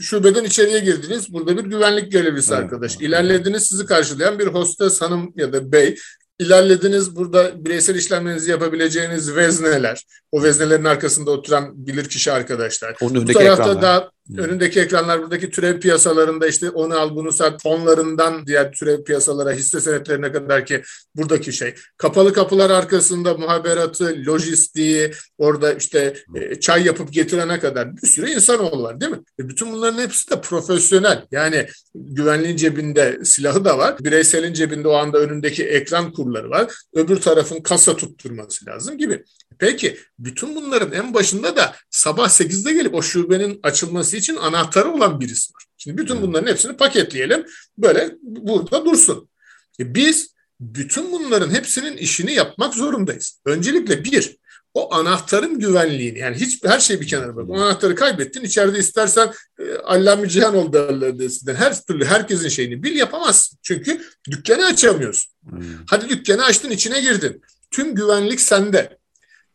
şubeden içeriye girdiniz. Burada bir güvenlik görevlisi evet. arkadaş. İlerlediniz sizi karşılayan bir hostes hanım ya da bey ilerlediniz. Burada bireysel işlemlerinizi yapabileceğiniz vezneler, o veznelerin arkasında oturan bilirkişi arkadaşlar. Onun Bu tarafta ekranlar. da Hmm. Önündeki ekranlar buradaki türev piyasalarında işte onu al bunu sat fonlarından diğer türev piyasalara hisse senetlerine kadar ki buradaki şey. Kapalı kapılar arkasında muhaberatı, lojistiği, orada işte e, çay yapıp getirene kadar bir sürü insanoğlu var değil mi? E, bütün bunların hepsi de profesyonel. Yani güvenliğin cebinde silahı da var. Bireyselin cebinde o anda önündeki ekran kurları var. Öbür tarafın kasa tutturması lazım gibi. Peki bütün bunların en başında da sabah 8'de gelip o şubenin açılması için anahtarı olan birisi var. Şimdi bütün bunların hepsini paketleyelim. Böyle burada dursun. E biz bütün bunların hepsinin işini yapmak zorundayız. Öncelikle bir, o anahtarın güvenliğini yani hiç her şey bir kenara bırak. O anahtarı kaybettin içeride istersen e, allame cihan ol derlerdi eskiden. Her türlü herkesin şeyini bil yapamazsın. Çünkü dükkanı açamıyorsun. Hmm. Hadi dükkanı açtın içine girdin. Tüm güvenlik sende.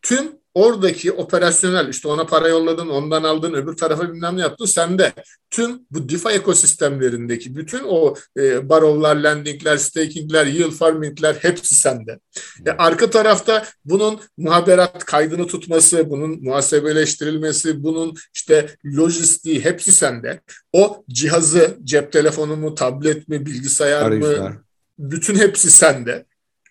Tüm oradaki operasyonel işte ona para yolladın, ondan aldın, öbür tarafa bilmem ne yaptın sen de tüm bu DeFi ekosistemlerindeki bütün o e, barovlar, lendingler, stakingler, yield farmingler hepsi sende. E, arka tarafta bunun muhaberat kaydını tutması, bunun muhasebeleştirilmesi, bunun işte lojistiği hepsi sende. O cihazı, cep telefonu mu, tablet mi, bilgisayar Arayüzler. mı, bütün hepsi sende.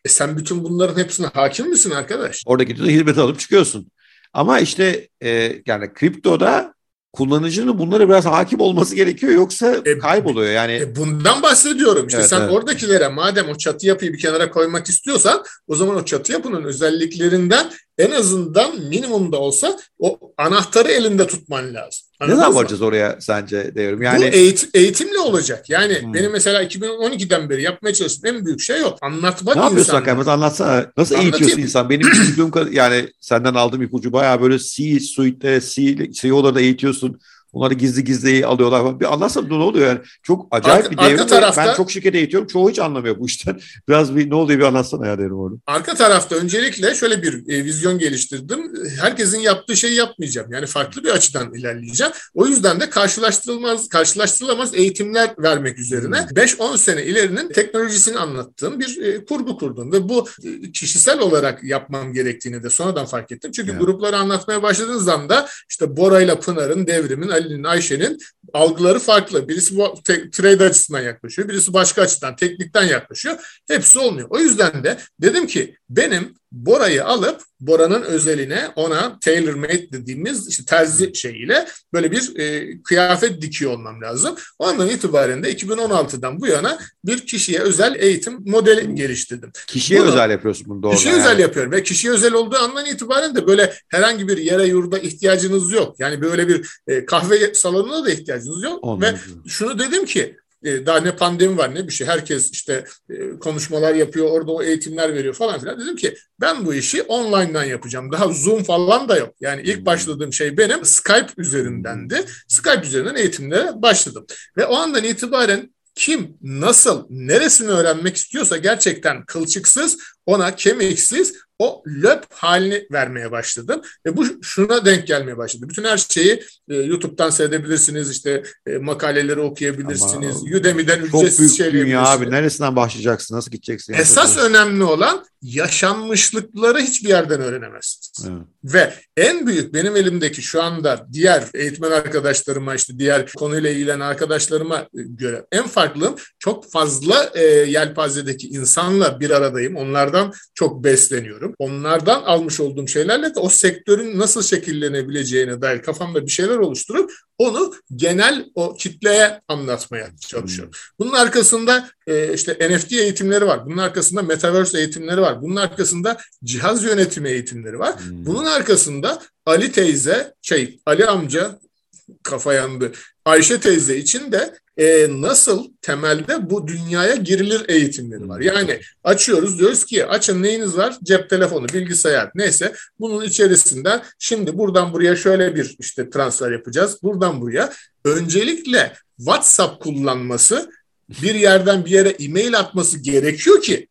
E sen bütün bunların hepsine hakim misin arkadaş? Orada gidiyorsun hizmet alıp çıkıyorsun. Ama işte e, yani kriptoda kullanıcının bunlara biraz hakim olması gerekiyor yoksa e, kayboluyor yani. E, bundan bahsediyorum. İşte evet, sen evet. oradakilere madem o çatı yapıyı bir kenara koymak istiyorsan o zaman o çatı yapının özelliklerinden en azından minimumda olsa o anahtarı elinde tutman lazım. Anladın ne zaman varacağız oraya sence diyorum. Yani... Bu eğit eğitimli olacak. Yani hmm. benim mesela 2012'den beri yapmaya çalıştığım en büyük şey yok. Anlatmak Ne yapıyorsun hakikaten? Anlatsana. Nasıl Anlatayım. eğitiyorsun insan? Benim [clears throat] duyduğum yani senden aldığım ipucu bayağı böyle C suite'de, C, CEO'larda eğitiyorsun. Onları gizli gizli alıyorlar. Bir anlatsana ne oluyor yani. Çok acayip arka, bir devrim. Arka tarafta, ben çok şirket eğitiyorum. Çoğu hiç anlamıyor bu işten. [laughs] Biraz bir ne oluyor bir anlatsana ya derim onu. Arka tarafta öncelikle şöyle bir e, vizyon geliştirdim. Herkesin yaptığı şeyi yapmayacağım. Yani farklı bir açıdan ilerleyeceğim. O yüzden de karşılaştırılmaz karşılaştırılamaz eğitimler vermek üzerine hmm. 5-10 sene ilerinin teknolojisini anlattığım bir e, kurgu kurdum. Ve bu e, kişisel olarak yapmam gerektiğini de sonradan fark ettim. Çünkü evet. grupları anlatmaya başladığınız anda işte Bora ile Pınar'ın, Devrim'in, Ali'nin, Ayşe'nin algıları farklı. Birisi bu trade açısından yaklaşıyor, birisi başka açıdan, teknikten yaklaşıyor. Hepsi olmuyor. O yüzden de dedim ki benim Bora'yı alıp Bora'nın özeline ona tailor made dediğimiz işte terzi şeyiyle böyle bir e, kıyafet dikiyor olmam lazım. O andan itibaren de 2016'dan bu yana bir kişiye özel eğitim modeli geliştirdim. Kişiye bunu, özel yapıyorsun bunu doğru. Kişiye yani. özel yapıyorum ve kişiye özel olduğu andan itibaren de böyle herhangi bir yere yurda ihtiyacınız yok. Yani böyle bir e, kahve salonuna da ihtiyacınız yok. Ondan ve şunu dedim ki daha ne pandemi var ne bir şey. Herkes işte e, konuşmalar yapıyor, orada o eğitimler veriyor falan filan. Dedim ki ben bu işi online'dan yapacağım. Daha Zoom falan da yok. Yani ilk hmm. başladığım şey benim Skype üzerindendi. Skype üzerinden eğitimlere başladım. Ve o andan itibaren kim, nasıl, neresini öğrenmek istiyorsa gerçekten kılçıksız, ona kemiksiz o löp halini vermeye başladım. Ve bu şuna denk gelmeye başladı. Bütün her şeyi e, YouTube'dan seyredebilirsiniz. işte e, makaleleri okuyabilirsiniz. Ama Udemy'den ücretsiz şeyler dünya abi. Neresinden başlayacaksın? Nasıl gideceksin? Esas önemli olan yaşanmışlıkları hiçbir yerden öğrenemezsiniz. Evet. Ve en büyük benim elimdeki şu anda diğer eğitmen arkadaşlarıma işte diğer konuyla ilgilenen arkadaşlarıma göre en farklım çok fazla e, yelpazedeki insanla bir aradayım. Onlardan çok besleniyorum. Onlardan almış olduğum şeylerle de o sektörün nasıl şekillenebileceğine dair kafamda bir şeyler oluşturup onu genel o kitleye anlatmaya çalışıyorum. Bunun arkasında e, işte NFT eğitimleri var. Bunun arkasında Metaverse eğitimleri var. Bunun arkasında cihaz yönetimi eğitimleri var. Hmm. Bunun arkasında Ali teyze, şey Ali amca kafa yandı. Ayşe teyze için de e, nasıl temelde bu dünyaya girilir eğitimleri var. Yani açıyoruz diyoruz ki açın neyiniz var? Cep telefonu, bilgisayar neyse bunun içerisinde şimdi buradan buraya şöyle bir işte transfer yapacağız. Buradan buraya öncelikle WhatsApp kullanması bir yerden bir yere e-mail atması gerekiyor ki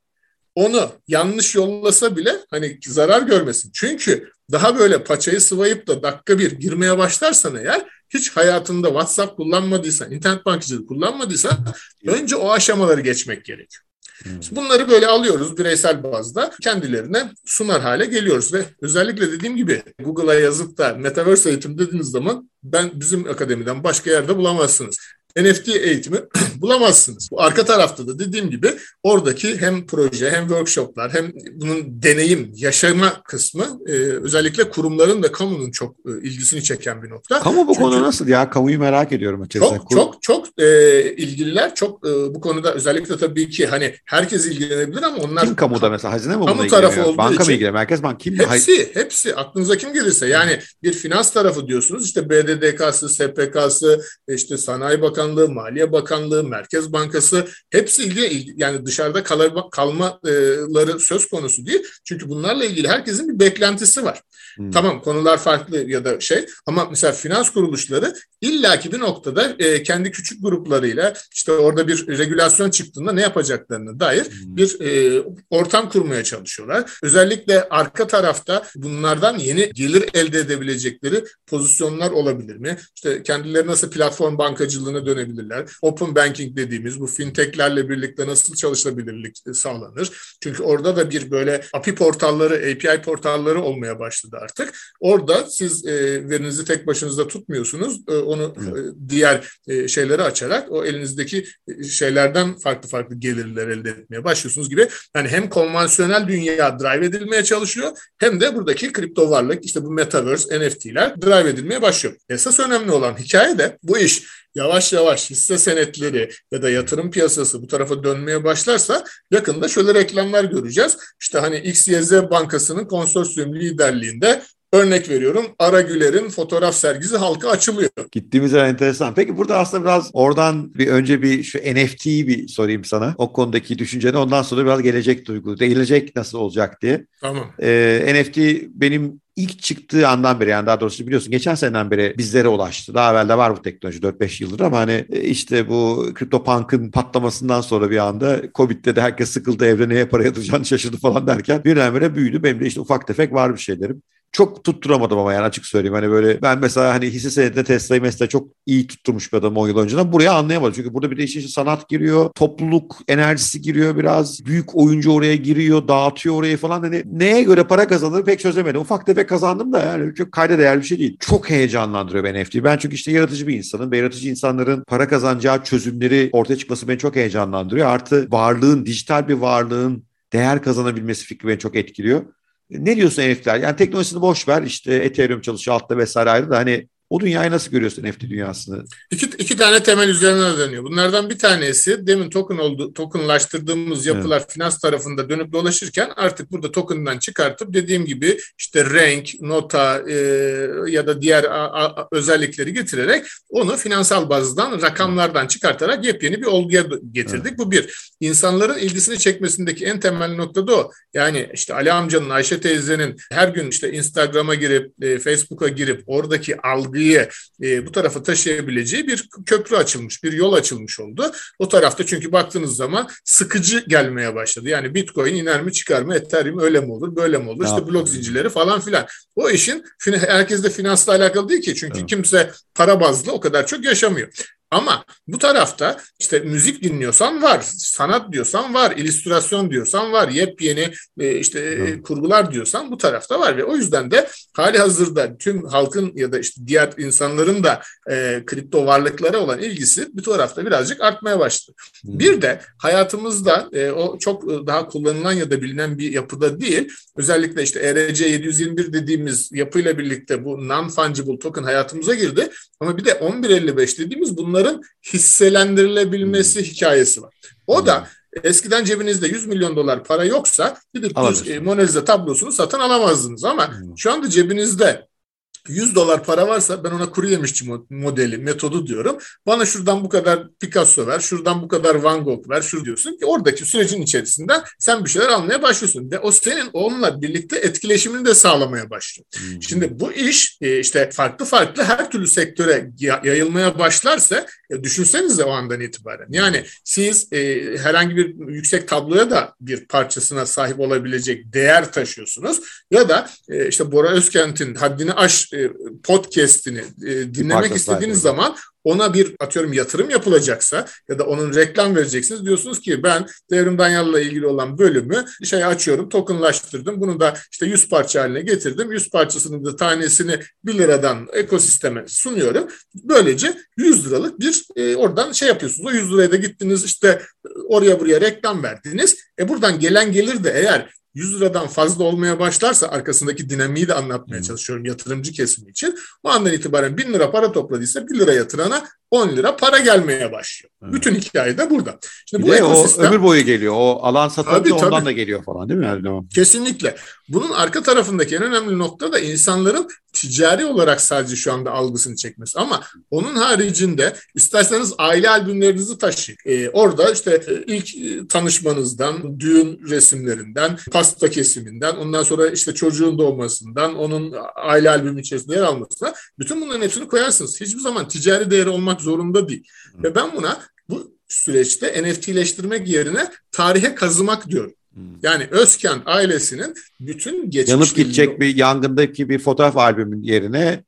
onu yanlış yollasa bile hani zarar görmesin. Çünkü daha böyle paçayı sıvayıp da dakika bir girmeye başlarsan eğer hiç hayatında WhatsApp kullanmadıysan, internet bankacılığı kullanmadıysan önce o aşamaları geçmek gerekiyor. Hmm. Bunları böyle alıyoruz bireysel bazda kendilerine sunar hale geliyoruz ve özellikle dediğim gibi Google'a yazıp da Metaverse eğitim dediğiniz zaman ben bizim akademiden başka yerde bulamazsınız. NFT eğitimi [laughs] bulamazsınız. Bu arka tarafta da dediğim gibi oradaki hem proje hem workshoplar hem bunun deneyim, yaşama kısmı e, özellikle kurumların ve kamunun çok e, ilgisini çeken bir nokta. Kamu bu Çünkü, konu nasıl ya? Kamuyu merak ediyorum açıkçası. Çok çok çok e, ilgililer. Çok e, bu konuda özellikle tabii ki hani herkes ilgilenebilir ama onlar kim kamuda mesela hazine mi kamu tarafı olduğu Banka için, mı ilgileniyor? Merkez Bank kim? Hepsi, hepsi. Aklınıza kim gelirse. Yani bir finans tarafı diyorsunuz. işte BDDK'sı, SPK'sı, işte Sanayi Bakanlığı, Maliye Bakanlığı, Merkez Bankası hepsi ilgili yani dışarıda kalmaları söz konusu değil. Çünkü bunlarla ilgili herkesin bir beklentisi var. Hmm. Tamam konular farklı ya da şey ama mesela finans kuruluşları illaki bir noktada e, kendi küçük gruplarıyla işte orada bir regülasyon çıktığında ne yapacaklarını dair hmm. bir e, ortam kurmaya çalışıyorlar. Özellikle arka tarafta bunlardan yeni gelir elde edebilecekleri pozisyonlar olabilir mi? İşte kendileri nasıl platform bankacılığına dönebilirler? Open banking dediğimiz bu fintechlerle birlikte nasıl çalışılabilirlik sağlanır? Çünkü orada da bir böyle API portalları, API portalları olmaya başladı artık. Orada siz e, verinizi tek başınıza tutmuyorsunuz. E, onu e, diğer e, şeyleri açarak o elinizdeki e, şeylerden farklı farklı gelirler elde etmeye başlıyorsunuz gibi. Yani hem konvansiyonel dünya drive edilmeye çalışıyor hem de buradaki kripto varlık işte bu metaverse, NFT'ler drive edilmeye başlıyor. Esas önemli olan hikaye de bu iş yavaş yavaş hisse senetleri ya da yatırım piyasası bu tarafa dönmeye başlarsa yakında şöyle reklamlar göreceğiz. İşte hani XYZ Bankası'nın konsorsiyum liderliğinde Örnek veriyorum Ara Güler'in fotoğraf sergisi halka açılıyor. Gittiğimiz yer enteresan. Peki burada aslında biraz oradan bir önce bir şu NFT'yi bir sorayım sana. O konudaki düşünceni ondan sonra biraz gelecek duygu. Gelecek nasıl olacak diye. Tamam. Ee, NFT benim ilk çıktığı andan beri yani daha doğrusu biliyorsun geçen seneden beri bizlere ulaştı. Daha evvel de var bu teknoloji 4-5 yıldır ama hani e, işte bu CryptoPunk'ın patlamasından sonra bir anda Covid'de de herkes sıkıldı evde neye para yatıracağını şaşırdı falan derken birdenbire büyüdü. Benim de işte ufak tefek var bir şeylerim çok tutturamadım ama yani açık söyleyeyim. Hani böyle ben mesela hani hisse senedinde Tesla'yı mesela çok iyi tutturmuş bir adam 10 yıl önceden. Buraya anlayamadım. Çünkü burada bir de işin sanat giriyor. Topluluk enerjisi giriyor biraz. Büyük oyuncu oraya giriyor. Dağıtıyor orayı falan. Hani neye göre para kazanır pek çözemedim. Ufak tefek kazandım da yani çok kayda değer bir şey değil. Çok heyecanlandırıyor ben NFT. Ben çünkü işte yaratıcı bir insanım. Ve yaratıcı insanların para kazanacağı çözümleri ortaya çıkması beni çok heyecanlandırıyor. Artı varlığın, dijital bir varlığın değer kazanabilmesi fikri beni çok etkiliyor. Ne diyorsun NFT'ler? Yani teknolojisini boş ver işte Ethereum çalışıyor altta vesaire ayrı da hani o dünyayı nasıl görüyorsun NFT dünyasını? İki, iki tane temel üzerine dönüyor. Bunlardan bir tanesi demin token oldu, tokenlaştırdığımız yapılar evet. finans tarafında dönüp dolaşırken artık burada token'dan çıkartıp dediğim gibi işte renk, nota e, ya da diğer a, a, özellikleri getirerek onu finansal bazdan rakamlardan çıkartarak yepyeni bir olguya getirdik. Evet. Bu bir. İnsanların ilgisini çekmesindeki en temel nokta da o. Yani işte Ali amcanın, Ayşe teyzenin her gün işte Instagram'a girip, e, Facebook'a girip oradaki algı algıyı e, bu tarafa taşıyabileceği bir köprü açılmış, bir yol açılmış oldu. O tarafta çünkü baktığınız zaman sıkıcı gelmeye başladı. Yani Bitcoin iner mi çıkar mı, Ethereum öyle mi olur, böyle mi olur, ne işte yapayım? blok zincirleri falan filan. O işin herkes de finansla alakalı değil ki. Çünkü evet. kimse para bazlı o kadar çok yaşamıyor. Ama bu tarafta işte müzik dinliyorsan var, sanat diyorsan var, illüstrasyon diyorsan var, yepyeni e, işte e, kurgular diyorsan bu tarafta var ve o yüzden de hali hazırda tüm halkın ya da işte diğer insanların da e, kripto varlıklara olan ilgisi bu tarafta birazcık artmaya başladı. Hmm. Bir de hayatımızda e, o çok e, daha kullanılan ya da bilinen bir yapıda değil. Özellikle işte ERC 721 dediğimiz yapıyla birlikte bu non-fungible token hayatımıza girdi. Ama bir de 1155 dediğimiz bunlar bunların hisselendirilebilmesi hmm. hikayesi var. O da hmm. eskiden cebinizde 100 milyon dolar para yoksa gidip bir Mona Lisa tablosunu satın alamazdınız ama hmm. şu anda cebinizde 100 dolar para varsa ben ona kuru yemişçi modeli, metodu diyorum. Bana şuradan bu kadar Picasso ver, şuradan bu kadar Van Gogh ver, şur diyorsun ki oradaki sürecin içerisinden sen bir şeyler almaya başlıyorsun. Ve o senin onunla birlikte etkileşimini de sağlamaya başlıyor. Hmm. Şimdi bu iş e, işte farklı farklı her türlü sektöre yayılmaya başlarsa e, düşünsenize o andan itibaren. Yani siz e, herhangi bir yüksek tabloya da bir parçasına sahip olabilecek değer taşıyorsunuz ya da işte Bora Özkent'in haddini aş podcast'ini e, dinlemek istediğiniz zaman ona bir atıyorum yatırım yapılacaksa ya da onun reklam vereceksiniz diyorsunuz ki ben Devrim Danyal'la ilgili olan bölümü şey açıyorum tokenlaştırdım. Bunu da işte 100 parça haline getirdim. 100 parçasının da tanesini 1 liradan ekosisteme sunuyorum. Böylece 100 liralık bir e, oradan şey yapıyorsunuz. O 100 liraya da gittiniz işte oraya buraya reklam verdiniz. E buradan gelen gelir de eğer 100 liradan fazla olmaya başlarsa arkasındaki dinamiği de anlatmaya hmm. çalışıyorum yatırımcı kesimi için. O andan itibaren 1000 lira para topladıysa 1 lira yatırana 10 lira para gelmeye başlıyor. Evet. Bütün hikaye de burada. Şimdi bir bu ekosistem, o ömür boyu geliyor. O alan satınca ondan tabii. da geliyor falan değil mi? Yani, Kesinlikle. Bunun arka tarafındaki en önemli nokta da insanların ticari olarak sadece şu anda algısını çekmesi. Ama onun haricinde isterseniz aile albümlerinizi taşıyın. Ee, orada işte e, ilk e, tanışmanızdan, düğün resimlerinden, pasta kesiminden, ondan sonra işte çocuğun doğmasından, onun aile albümü içerisinde yer almasına bütün bunların hepsini koyarsınız. Hiçbir zaman ticari değeri olmak zorunda değil. Hı. Ve ben buna bu süreçte NFT'leştirmek yerine tarihe kazımak diyorum. Yani Özkent ailesinin bütün geçmiş... Yanıp gidecek bir yangındaki bir fotoğraf albümün yerine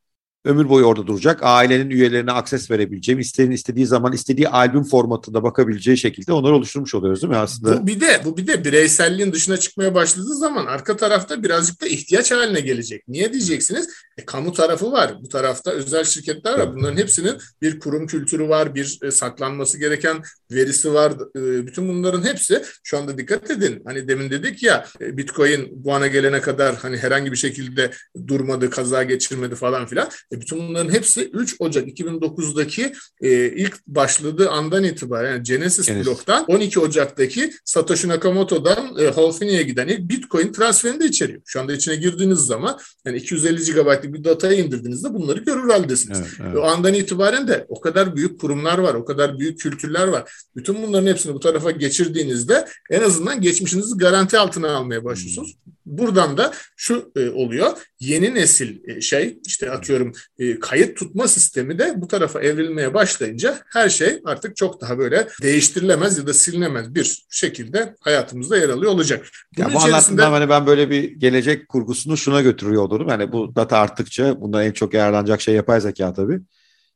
ömür boyu orada duracak. Ailenin üyelerine akses verebileceğim, isteyen istediği zaman istediği albüm formatında bakabileceği şekilde onları oluşturmuş oluyoruz değil mi aslında? Bu bir de bu bir de bireyselliğin dışına çıkmaya başladığı zaman arka tarafta birazcık da ihtiyaç haline gelecek. Niye diyeceksiniz? E, kamu tarafı var. Bu tarafta özel şirketler var. Bunların hepsinin bir kurum kültürü var, bir e, saklanması gereken verisi var. E, bütün bunların hepsi şu anda dikkat edin. Hani demin dedik ya e, Bitcoin bu ana gelene kadar hani herhangi bir şekilde durmadı, kaza geçirmedi falan filan. E, bütün bunların hepsi 3 Ocak 2009'daki e, ilk başladığı andan itibaren yani Genesis, Genesis. bloktan 12 Ocak'taki Satoshi Nakamoto'dan e, Halfini'ye giden ilk Bitcoin transferini de içeriyor. Şu anda içine girdiğiniz zaman yani 250 GB'lık bir datayı indirdiğinizde bunları görür haldesiniz. Evet, evet. O andan itibaren de o kadar büyük kurumlar var, o kadar büyük kültürler var. Bütün bunların hepsini bu tarafa geçirdiğinizde en azından geçmişinizi garanti altına almaya başlıyorsunuz. Hmm. Buradan da şu e, oluyor. Yeni nesil e, şey işte atıyorum e, kayıt tutma sistemi de bu tarafa evrilmeye başlayınca her şey artık çok daha böyle değiştirilemez ya da silinemez bir şekilde hayatımızda yer alıyor olacak. Bunun ya bu içerisinde... hani ben böyle bir gelecek kurgusunu şuna götürüyor olurum. Yani bu data arttıkça bundan en çok yararlanacak şey yapay zeka tabii.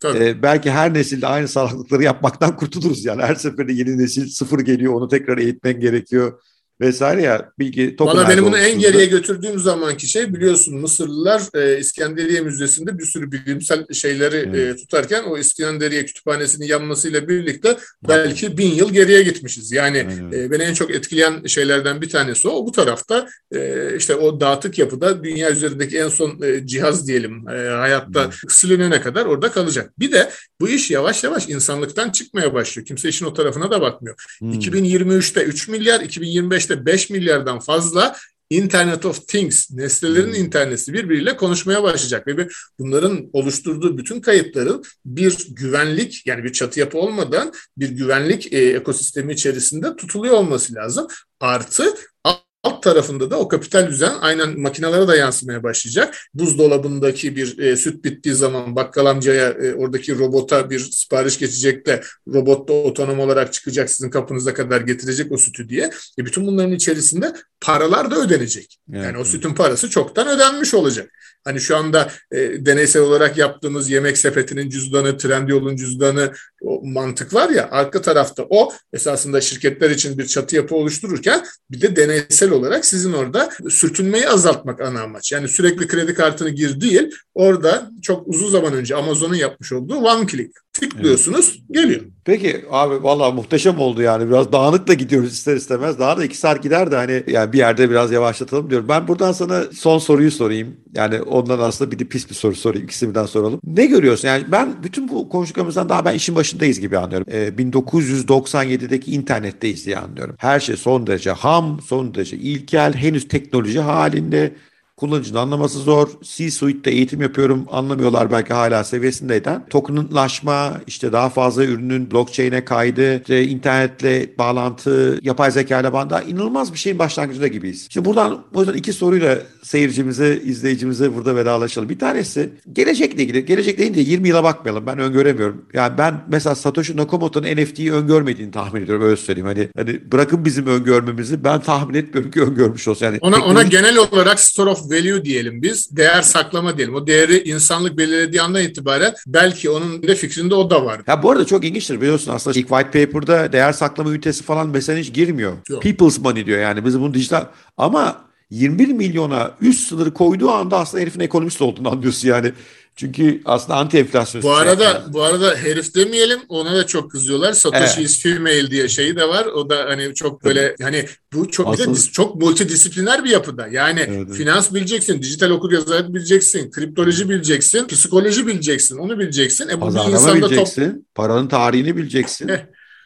Tabii. Ee, belki her nesilde aynı salaklıkları yapmaktan kurtuluruz yani. Her seferinde yeni nesil sıfır geliyor onu tekrar eğitmen gerekiyor vesaire ya bilgi Valla benim bunu en geriye götürdüğüm zamanki şey biliyorsun Mısırlılar e, İskenderiye Müzesi'nde bir sürü bilimsel şeyleri e, evet. e, tutarken o İskenderiye kütüphanesinin yanmasıyla birlikte belki bin yıl geriye gitmişiz. Yani e, beni en çok etkileyen şeylerden bir tanesi o. Bu tarafta e, işte o dağıtık yapıda dünya üzerindeki en son e, cihaz diyelim e, hayatta evet. silinene kadar orada kalacak. Bir de bu iş yavaş yavaş insanlıktan çıkmaya başlıyor. Kimse işin o tarafına da bakmıyor. Hmm. 2023'te 3 milyar, 2025'te 5 milyardan fazla Internet of Things, nesnelerin hmm. interneti birbiriyle konuşmaya başlayacak ve bunların oluşturduğu bütün kayıtların bir güvenlik yani bir çatı yapı olmadan bir güvenlik e, ekosistemi içerisinde tutuluyor olması lazım. Artı alt tarafında da o kapital düzen aynen makinalara da yansımaya başlayacak. Buzdolabındaki bir e, süt bittiği zaman bakkal amcaya e, oradaki robota bir sipariş geçecek de robot da otonom olarak çıkacak sizin kapınıza kadar getirecek o sütü diye. E, bütün bunların içerisinde paralar da ödenecek. Evet. Yani o sütün parası çoktan ödenmiş olacak. Hani şu anda e, deneysel olarak yaptığımız yemek sepetinin cüzdanı, Trendyol'un cüzdanı o mantık var ya arka tarafta o esasında şirketler için bir çatı yapı oluştururken bir de deneysel olarak sizin orada sürtünmeyi azaltmak ana amaç. Yani sürekli kredi kartını gir değil orada çok uzun zaman önce Amazon'un yapmış olduğu one click tıklıyorsunuz evet. geliyor. Peki abi vallahi muhteşem oldu yani biraz dağınık da gidiyoruz ister istemez daha da iki saat gider de hani yani bir yerde biraz yavaşlatalım diyorum. Ben buradan sana son soruyu sorayım yani ondan aslında bir de pis bir soru sorayım ikisini birden soralım. Ne görüyorsun yani ben bütün bu konuştuklarımızdan daha ben işin başındayız gibi anlıyorum. Ee, 1997'deki internetteyiz diye anlıyorum. Her şey son derece ham son derece ilkel henüz teknoloji halinde kullanıcının anlaması zor. C-Suite'de eğitim yapıyorum anlamıyorlar belki hala seviyesindeyken. Tokenlaşma, işte daha fazla ürünün blockchain'e kaydı, işte internetle bağlantı, yapay zeka ile bağlantı inanılmaz bir şeyin başlangıcında gibiyiz. Şimdi buradan o yüzden iki soruyla seyircimize, izleyicimize burada vedalaşalım. Bir tanesi gelecekle ilgili. Gelecek deyince 20 yıla bakmayalım. Ben öngöremiyorum. Yani ben mesela Satoshi Nakamoto'nun NFT'yi öngörmediğini tahmin ediyorum. Öyle söyleyeyim. Hani, hani bırakın bizim öngörmemizi ben tahmin etmiyorum ki öngörmüş olsun. Yani ona, teknoloji... ona genel olarak store of value diyelim biz. Değer saklama diyelim. O değeri insanlık belirlediği andan itibaren belki onun de fikrinde o da var. Ya bu arada çok ilginçtir biliyorsun aslında ilk white paper'da değer saklama ünitesi falan mesela hiç girmiyor. Yok. People's money diyor yani. Biz bunu dijital ama 21 milyona üst sınırı koyduğu anda aslında herifin ekonomist olduğunu anlıyorsun yani. Çünkü aslında anti enflasyon. Bu arada yani. bu arada herif demeyelim ona da çok kızıyorlar. Satoshi evet. is female diye şeyi de var. O da hani çok böyle evet. hani bu çok aslında... bir de çok multidisipliner bir yapıda. Yani evet, finans bileceksin, dijital okur yazarlık bileceksin, kriptoloji bileceksin, psikoloji bileceksin, onu bileceksin. E bu Pazarlama bir insanda bileceksin, top... paranın tarihini bileceksin.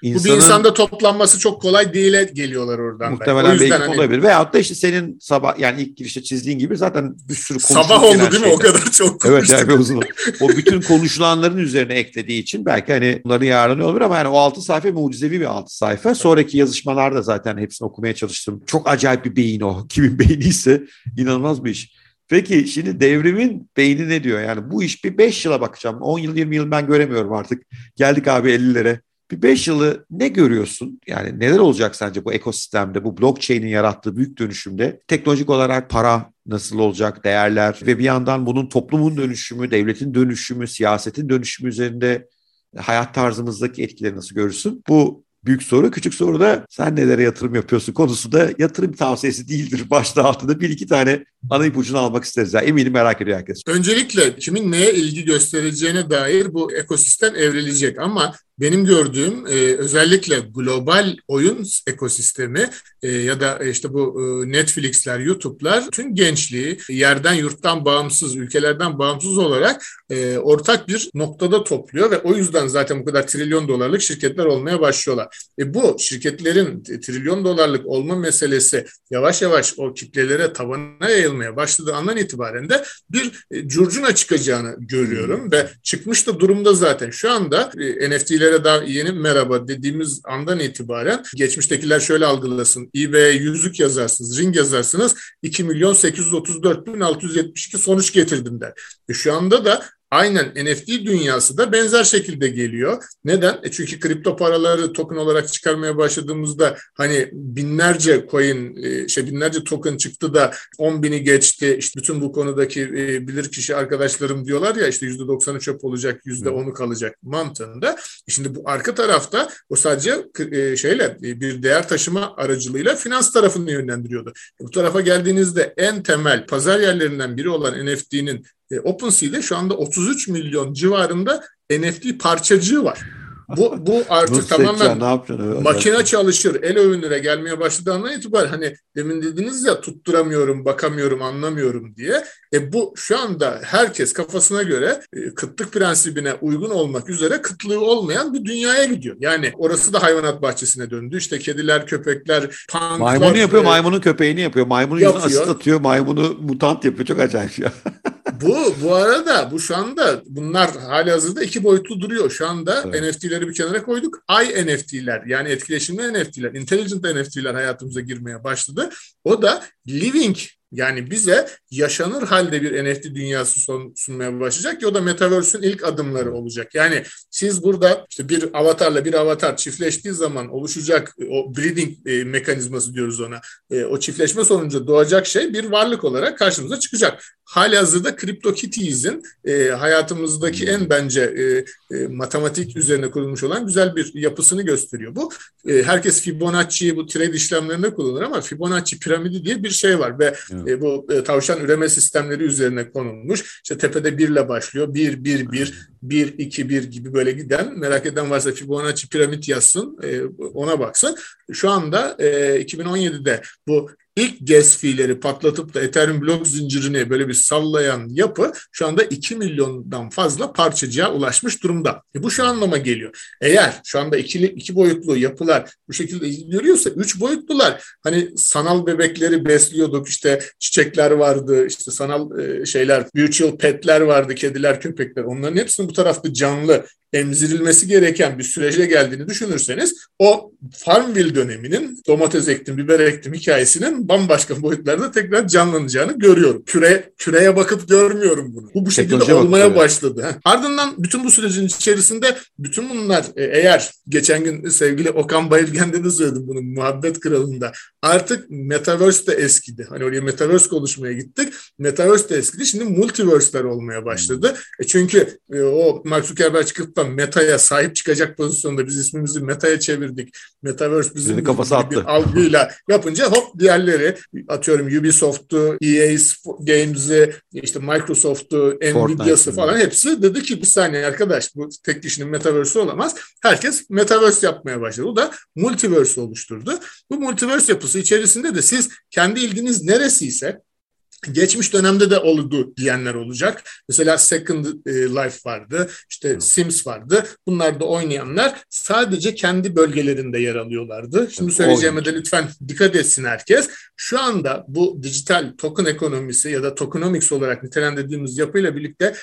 İnsanın, Bu bir insanda toplanması çok kolay değil geliyorlar oradan. Muhtemelen belki hani, olabilir. Veyahut da işte senin sabah yani ilk girişte çizdiğin gibi zaten bir sürü Sabah oldu değil şeyler. mi? O kadar çok konuştuk. Evet yani uzun. o bütün konuşulanların üzerine eklediği için belki hani bunların yararlanıyor olabilir ama yani o altı sayfa mucizevi bir altı sayfa. Sonraki yazışmalarda zaten hepsini okumaya çalıştım. Çok acayip bir beyin o. [laughs] Kimin beyniyse inanılmaz bir iş. Peki şimdi devrimin beyni ne diyor? Yani bu iş bir 5 yıla bakacağım. 10 yıl 20 yıl ben göremiyorum artık. Geldik abi 50'lere. Bir 5 yılı ne görüyorsun? Yani neler olacak sence bu ekosistemde, bu blockchain'in yarattığı büyük dönüşümde? Teknolojik olarak para nasıl olacak, değerler ve bir yandan bunun toplumun dönüşümü, devletin dönüşümü, siyasetin dönüşümü üzerinde hayat tarzımızdaki etkileri nasıl görürsün? Bu büyük soru. Küçük soru da sen nelere yatırım yapıyorsun konusu da yatırım tavsiyesi değildir. [laughs] Başta altında bir iki tane ana ipucunu almak isteriz. Yani eminim merak ediyor herkes. Öncelikle kimin neye ilgi göstereceğine dair bu ekosistem evrilecek ama benim gördüğüm e, özellikle global oyun ekosistemi e, ya da işte bu e, Netflix'ler, YouTube'lar tüm gençliği yerden yurttan bağımsız, ülkelerden bağımsız olarak e, ortak bir noktada topluyor ve o yüzden zaten bu kadar trilyon dolarlık şirketler olmaya başlıyorlar. E, bu şirketlerin trilyon dolarlık olma meselesi yavaş yavaş o kitlelere, tabana yayılmaya başladığı andan itibaren de bir e, curcuna çıkacağını görüyorum ve çıkmış da durumda zaten. Şu anda e, NFT'ler ebeveynlere daha yeni merhaba dediğimiz andan itibaren geçmiştekiler şöyle algılasın. eBay'e yüzük yazarsınız, ring yazarsınız 2 milyon 834 bin 672 sonuç getirdim der. E şu anda da aynen NFT dünyası da benzer şekilde geliyor. Neden? E çünkü kripto paraları token olarak çıkarmaya başladığımızda hani binlerce coin, e, şey binlerce token çıktı da 10 bini geçti. İşte bütün bu konudaki e, bilir kişi arkadaşlarım diyorlar ya işte %90'ı çöp olacak, %10'u kalacak mantığında. Şimdi bu arka tarafta o sadece e, şeyle bir değer taşıma aracılığıyla finans tarafını yönlendiriyordu. Bu tarafa geldiğinizde en temel pazar yerlerinden biri olan NFT'nin e, OpenSea'de şu anda 33 milyon civarında NFT parçacığı var. Bu, bu artık tamamen ya, makine çalışır, el övünüre gelmeye başladığından itibaren hani demin dediniz ya tutturamıyorum, bakamıyorum, anlamıyorum diye. E bu şu anda herkes kafasına göre e, kıtlık prensibine uygun olmak üzere kıtlığı olmayan bir dünyaya gidiyor. Yani orası da hayvanat bahçesine döndü. İşte kediler, köpekler, punklar. Maymunu yapıyor, e, maymunun köpeğini yapıyor. Maymunun yüzüne asit atıyor, maymunu mutant yapıyor. Çok acayip ya. [laughs] bu bu arada bu şu anda bunlar hali hazırda iki boyutlu duruyor. Şu anda evet. NFT'leri bir kenara koyduk. I NFT'ler yani etkileşimli NFT'ler, intelligent NFT'ler hayatımıza girmeye başladı. O da living yani bize yaşanır halde bir NFT dünyası sunmaya başlayacak ki o da Metaverse'ün ilk adımları olacak. Yani siz burada işte bir avatarla bir avatar çiftleştiği zaman oluşacak o breeding e, mekanizması diyoruz ona. E, o çiftleşme sonucu doğacak şey bir varlık olarak karşımıza çıkacak. Hali hazırda CryptoKitties'in e, hayatımızdaki en bence e, e, matematik üzerine kurulmuş olan güzel bir yapısını gösteriyor. Bu e, herkes Fibonacci'yi bu trade işlemlerinde kullanır ama Fibonacci piramidi diye bir şey var ve e, bu e, tavşan üreme sistemleri üzerine konulmuş. İşte tepede birle başlıyor. Bir, bir, bir, bir, iki, bir gibi böyle giden. Merak eden varsa Fibonacci piramit yazsın, e, ona baksın. Şu anda e, 2017'de bu ilk gas fee'leri patlatıp da Ethereum blok zincirini böyle bir sallayan yapı şu anda 2 milyondan fazla parçacığa ulaşmış durumda. E bu şu anlama geliyor. Eğer şu anda ikili iki boyutlu yapılar bu şekilde görüyorsa üç boyutlular hani sanal bebekleri besliyorduk işte çiçekler vardı işte sanal e, şeyler virtual petler vardı kediler köpekler onların hepsinin bu tarafta canlı emzirilmesi gereken bir sürece geldiğini düşünürseniz o Farmville döneminin domates ektim, biber ektim hikayesinin bambaşka boyutlarda tekrar canlanacağını görüyorum. Küre, küreye bakıp görmüyorum bunu. Bu bu şekilde olmaya başladı. Ardından bütün bu sürecin içerisinde bütün bunlar e, eğer geçen gün sevgili Okan Bayılgen'de de söyledim bunu muhabbet kralında artık Metaverse de eskidi. Hani oraya Metaverse konuşmaya gittik. Metaverse de eskidi. Şimdi multiverse'ler olmaya başladı. E çünkü e, o Mark Zuckerberg çıkıp da Meta'ya sahip çıkacak pozisyonda biz ismimizi Meta'ya çevirdik. Metaverse bizim kafası attı. bir algıyla yapınca hop diğerleri atıyorum Ubisoft'u, EA Games'i, işte Microsoft'u, Nvidia'sı falan hepsi dedi ki bir saniye arkadaş bu tek kişinin Metaverse olamaz. Herkes Metaverse yapmaya başladı. O da Multiverse oluşturdu. Bu Multiverse yapısı içerisinde de siz kendi ilginiz neresiyse Geçmiş dönemde de oldu diyenler olacak. Mesela Second e, Life vardı, işte Sims vardı. Bunlar da oynayanlar sadece kendi bölgelerinde yer alıyorlardı. Şimdi söyleyeceğime de lütfen dikkat etsin herkes. Şu anda bu dijital token ekonomisi ya da tokenomics olarak nitelendirdiğimiz yapıyla birlikte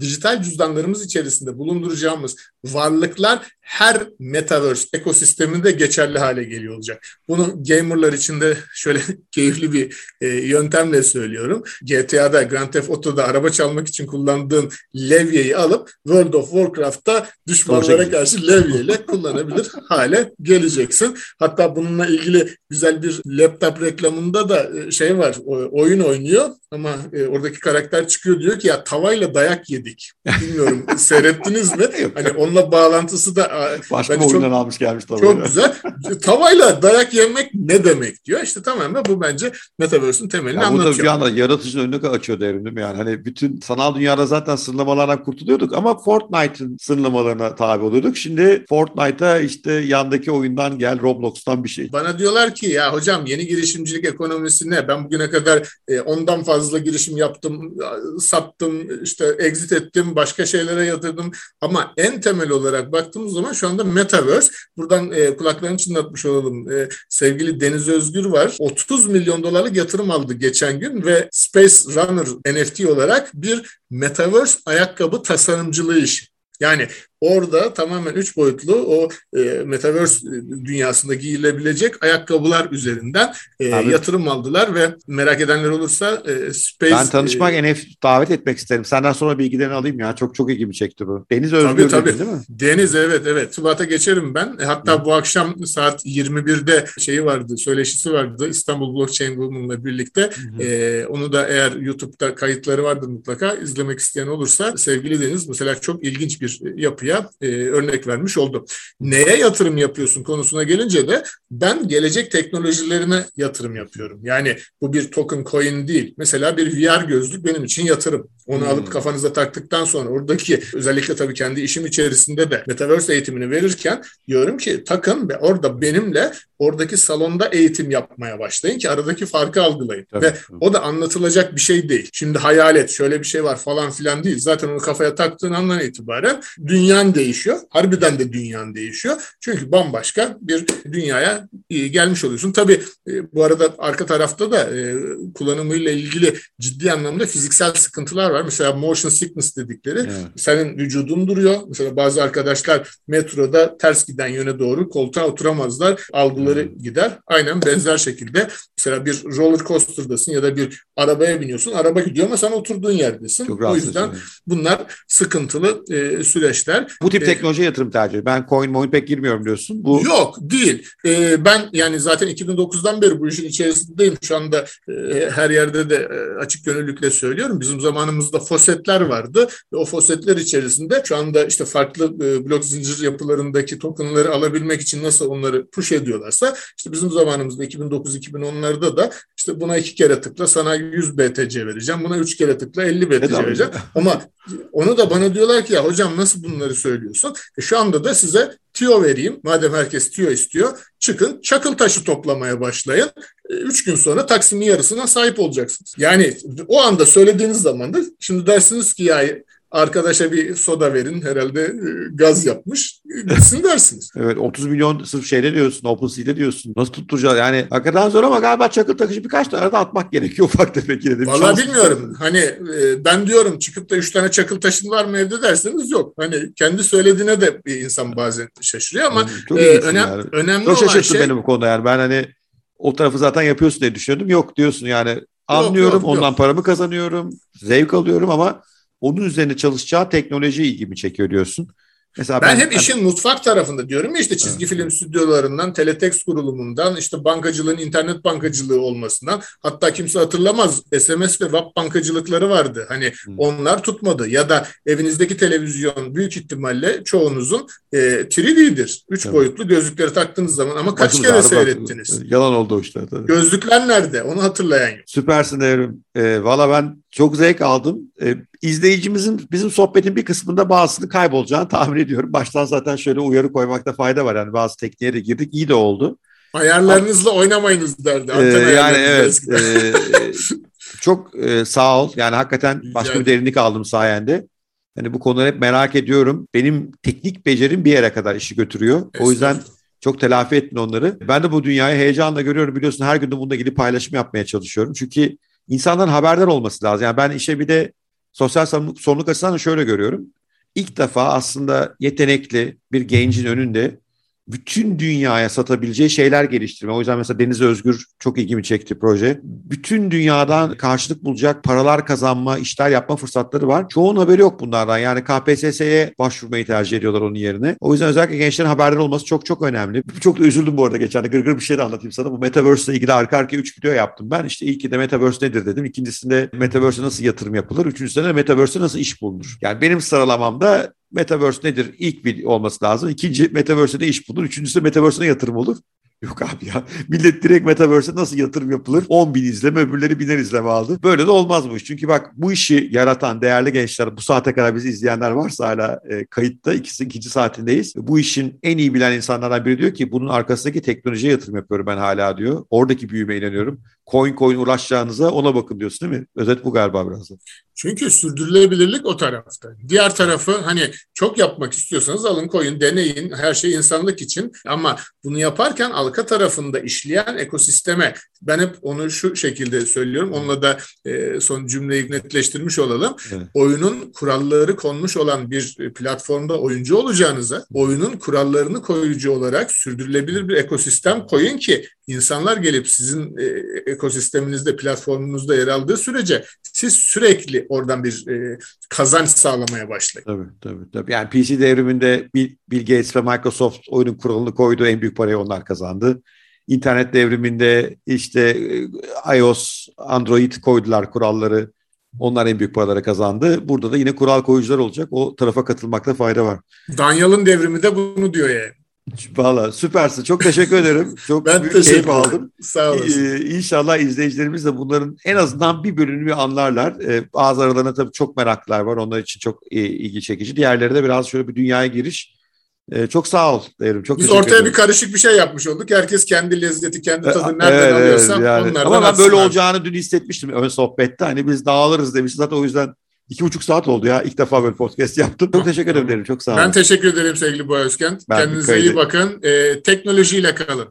dijital cüzdanlarımız içerisinde bulunduracağımız varlıklar her metaverse ekosisteminde geçerli hale geliyor olacak. Bunu gamerlar için de şöyle [laughs] keyifli bir e, yöntemle söylüyorum. GTA'da, Grand Theft Auto'da araba çalmak için kullandığın levyeyi alıp World of Warcraft'ta düşmanlara karşı levyeyle kullanabilir [laughs] hale geleceksin. Hatta bununla ilgili güzel bir laptop reklamında da e, şey var, oyun oynuyor ama e, oradaki karakter çıkıyor diyor ki ya tavayla dayak yedik. [laughs] Bilmiyorum seyrettiniz mi? Hani onunla bağlantısı da Başka bir oyundan almış gelmiş tabii. Çok güzel. Tavayla dayak yemek ne demek diyor. İşte tamamen bu bence Metaverse'ün temelini ya anlatıyor. Bu da bir anda yaratıcının önünü açıyor devrim değil mi? Yani hani bütün sanal dünyada zaten sınırlamalardan kurtuluyorduk ama Fortnite'ın sınırlamalarına tabi oluyorduk. Şimdi Fortnite'a işte yandaki oyundan gel Roblox'tan bir şey. Bana diyorlar ki ya hocam yeni girişimcilik ekonomisi ne? Ben bugüne kadar e, ondan fazla girişim yaptım, sattım, işte exit ettim, başka şeylere yatırdım ama en temel olarak baktığımız zaman şu anda Metaverse. Buradan e, kulaklarını çınlatmış olalım. E, sevgili Deniz Özgür var. 30 milyon dolarlık yatırım aldı geçen gün ve Space Runner NFT olarak bir Metaverse ayakkabı tasarımcılığı işi. Yani orada tamamen üç boyutlu o e, metaverse dünyasında giyilebilecek ayakkabılar üzerinden e, yatırım aldılar ve merak edenler olursa e, Space... Ben tanışmak, e, NF davet etmek isterim. Senden sonra bilgilerini alayım ya. Çok çok ilgimi çekti bu. Deniz Özgür tabii, tabii. değil mi? Deniz evet evet. Şubat'a geçerim ben. E, hatta Hı. bu akşam saat 21'de şeyi vardı, söyleşisi vardı İstanbul Blockchain Women'la birlikte. E, onu da eğer YouTube'da kayıtları vardır mutlaka izlemek isteyen olursa sevgili Deniz mesela çok ilginç bir yapıya e, örnek vermiş oldu. Neye yatırım yapıyorsun konusuna gelince de ben gelecek teknolojilerine yatırım yapıyorum. Yani bu bir token coin değil. Mesela bir VR gözlük benim için yatırım. Onu hmm. alıp kafanıza taktıktan sonra oradaki özellikle tabii kendi işim içerisinde de Metaverse eğitimini verirken diyorum ki takın ve orada benimle oradaki salonda eğitim yapmaya başlayın ki aradaki farkı algılayın. Tabii. Ve o da anlatılacak bir şey değil. Şimdi hayal et şöyle bir şey var falan filan değil. Zaten onu kafaya taktığın andan itibaren dünyan değişiyor. Harbiden de dünyan değişiyor. Çünkü bambaşka bir dünyaya e, gelmiş oluyorsun. Tabii e, bu arada arka tarafta da e, kullanımıyla ilgili ciddi anlamda fiziksel sıkıntılar var. Mesela motion sickness dedikleri. Evet. Senin vücudun duruyor. Mesela bazı arkadaşlar metroda ters giden yöne doğru koltuğa oturamazlar. Algıları hmm. gider. Aynen benzer şekilde mesela bir roller coaster'dasın ya da bir arabaya biniyorsun. Araba gidiyor ama sen oturduğun yerdesin. Çok o yüzden bunlar sıkıntılı e, süreçler. Bu tip e, teknoloji yatırım tercihi. Ben coin moin pek girmiyorum diyorsun. Bu Yok değil. E, ben yani zaten 2009'dan beri bu işin içerisindeyim. Şu anda e, her yerde de e, açık gönüllülükle söylüyorum. Bizim zamanımızda fosetler vardı. Ve o fosetler içerisinde şu anda işte farklı e, blok zincir yapılarındaki tokenları alabilmek için nasıl onları push ediyorlarsa işte bizim zamanımızda 2009-2010'larda da işte buna iki kere tıkla sana 100 BTC vereceğim. Buna üç kere tıkla 50 BTC vereceğim. Ama onu da bana diyorlar ki ya hocam nasıl bunları söylüyorsun? E şu anda da size tüyo vereyim. Madem herkes tüyo istiyor. Çıkın çakıl taşı toplamaya başlayın. E, üç gün sonra Taksim'in yarısına sahip olacaksınız. Yani o anda söylediğiniz zaman da şimdi dersiniz ki ya arkadaşa bir soda verin herhalde e, gaz yapmış gitsin [laughs] dersiniz. evet 30 milyon sırf şeyde diyorsun OpenSea'de diyorsun. Nasıl tutturacağız yani hakikaten zor ama galiba çakıl takışı birkaç tane de atmak gerekiyor ufak tefek yine de. Valla bilmiyorum hani e, ben diyorum çıkıp da üç tane çakıl taşın var mı evde derseniz yok. Hani kendi söylediğine de bir insan bazen şaşırıyor ama Çok e, önem, yani. önemli Çok olan şey. beni bu konuda yani ben hani o tarafı zaten yapıyorsun diye düşünüyordum. Yok diyorsun yani anlıyorum yok, yok, ondan yok. paramı kazanıyorum zevk alıyorum ama onun üzerine çalışacağı teknoloji ilgimi çekiyor diyorsun. Mesela ben, ben hep işin mutfak tarafında diyorum ya işte çizgi evet. film stüdyolarından, teletext kurulumundan, işte bankacılığın internet bankacılığı olmasından hatta kimse hatırlamaz SMS ve web bankacılıkları vardı. Hani hmm. onlar tutmadı ya da evinizdeki televizyon büyük ihtimalle çoğunuzun e, 3D'dir. Üç evet. boyutlu gözlükleri taktığınız zaman ama kaç Başımız kere seyrettiniz? Yalan oldu o işte. Tabii. Gözlükler nerede? Onu hatırlayan yok. Süpersin Evrim. E, Valla ben çok zevk aldım. E, izleyicimizin bizim sohbetin bir kısmında bazısını kaybolacağını tahmin ediyorum. Baştan zaten şöyle uyarı koymakta fayda var. Yani bazı tekniğe de girdik. İyi de oldu. Ayarlarınızla Ama, oynamayınız derdi. E, yani evet. [laughs] e, çok e, sağ ol. Yani hakikaten başka bir derinlik aldım sayende. Yani bu konuları hep merak ediyorum. Benim teknik becerim bir yere kadar işi götürüyor. O yüzden çok telafi ettin onları. Ben de bu dünyayı heyecanla görüyorum. Biliyorsun her gün de bununla ilgili paylaşım yapmaya çalışıyorum. Çünkü insanların haberdar olması lazım. Yani ben işe bir de sosyal sorumluluk açısından da şöyle görüyorum. İlk defa aslında yetenekli bir gencin önünde bütün dünyaya satabileceği şeyler geliştirme. O yüzden mesela Deniz Özgür çok ilgimi çekti proje. Bütün dünyadan karşılık bulacak paralar kazanma, işler yapma fırsatları var. Çoğunun haberi yok bunlardan. Yani KPSS'ye başvurmayı tercih ediyorlar onun yerine. O yüzden özellikle gençlerin haberdar olması çok çok önemli. [laughs] Çok da üzüldüm bu arada geçen de. Gırgır bir şey de anlatayım sana. Bu Metaverse ile ilgili arka arkaya 3 video yaptım ben. İşte ilki de Metaverse nedir dedim. İkincisinde Metaverse'e nasıl yatırım yapılır. Üçüncüsünde de Metaverse'e nasıl iş bulunur. Yani benim sıralamamda Metaverse nedir? İlk bir olması lazım. İkinci Metaverse'de iş bulur. Üçüncüsü Metaverse'ne yatırım olur. [laughs] Yok abi ya. Millet direkt Metaverse'e nasıl yatırım yapılır? 10 bin izleme öbürleri biner izleme aldı. Böyle de olmaz bu iş. Çünkü bak bu işi yaratan değerli gençler bu saate kadar bizi izleyenler varsa hala e, kayıtta ikisi, ikinci saatindeyiz. Bu işin en iyi bilen insanlardan biri diyor ki bunun arkasındaki teknolojiye yatırım yapıyorum ben hala diyor. Oradaki büyüme inanıyorum. Coin coin uğraşacağınıza ona bakın diyorsun değil mi? Özet bu galiba biraz da. Çünkü sürdürülebilirlik o tarafta. Diğer tarafı hani çok yapmak istiyorsanız alın koyun, deneyin. Her şey insanlık için. Ama bunu yaparken arka tarafında işleyen ekosisteme Ben hep onu şu şekilde söylüyorum. Onunla da e, son cümleyi netleştirmiş olalım. Evet. Oyunun kuralları konmuş olan bir platformda oyuncu olacağınıza oyunun kurallarını koyucu olarak sürdürülebilir bir ekosistem koyun ki insanlar gelip sizin e, ekosisteminizde, platformunuzda yer aldığı sürece siz sürekli oradan bir e, kazanç sağlamaya başlayın. Tabii tabii. tabii. Yani PC devriminde Bill, Gates ve Microsoft oyunun kuralını koydu. En büyük parayı onlar kazandı. İnternet devriminde işte e, iOS, Android koydular kuralları. Onlar en büyük paraları kazandı. Burada da yine kural koyucular olacak. O tarafa katılmakta fayda var. Danyal'ın devrimi de bunu diyor yani. Valla süpersin. Çok teşekkür ederim. [laughs] Çok ben büyük keyif aldım. Sağ olasın. Ee, inşallah izleyicilerimiz de bunların en azından bir bölümünü anlarlar. Ee, bazı aralarında tabii çok meraklılar var. Onlar için çok e, ilgi çekici. Diğerleri de biraz şöyle bir dünyaya giriş. Ee, çok sağ ol derim. Çok Biz ortaya ederim. bir karışık bir şey yapmış olduk. Herkes kendi lezzeti, kendi ee, tadı nereden evet, alıyorsa yani. onlardan Ama ben böyle olacağını dün hissetmiştim ön sohbette. Hani biz dağılırız demiştim. Zaten o yüzden İki buçuk saat oldu ya. İlk defa böyle podcast yaptım. Çok teşekkür ederim. Çok sağ olun. Ben teşekkür ederim sevgili Boğa Özken. Ben Kendinize iyi bakın. Ee, teknolojiyle kalın.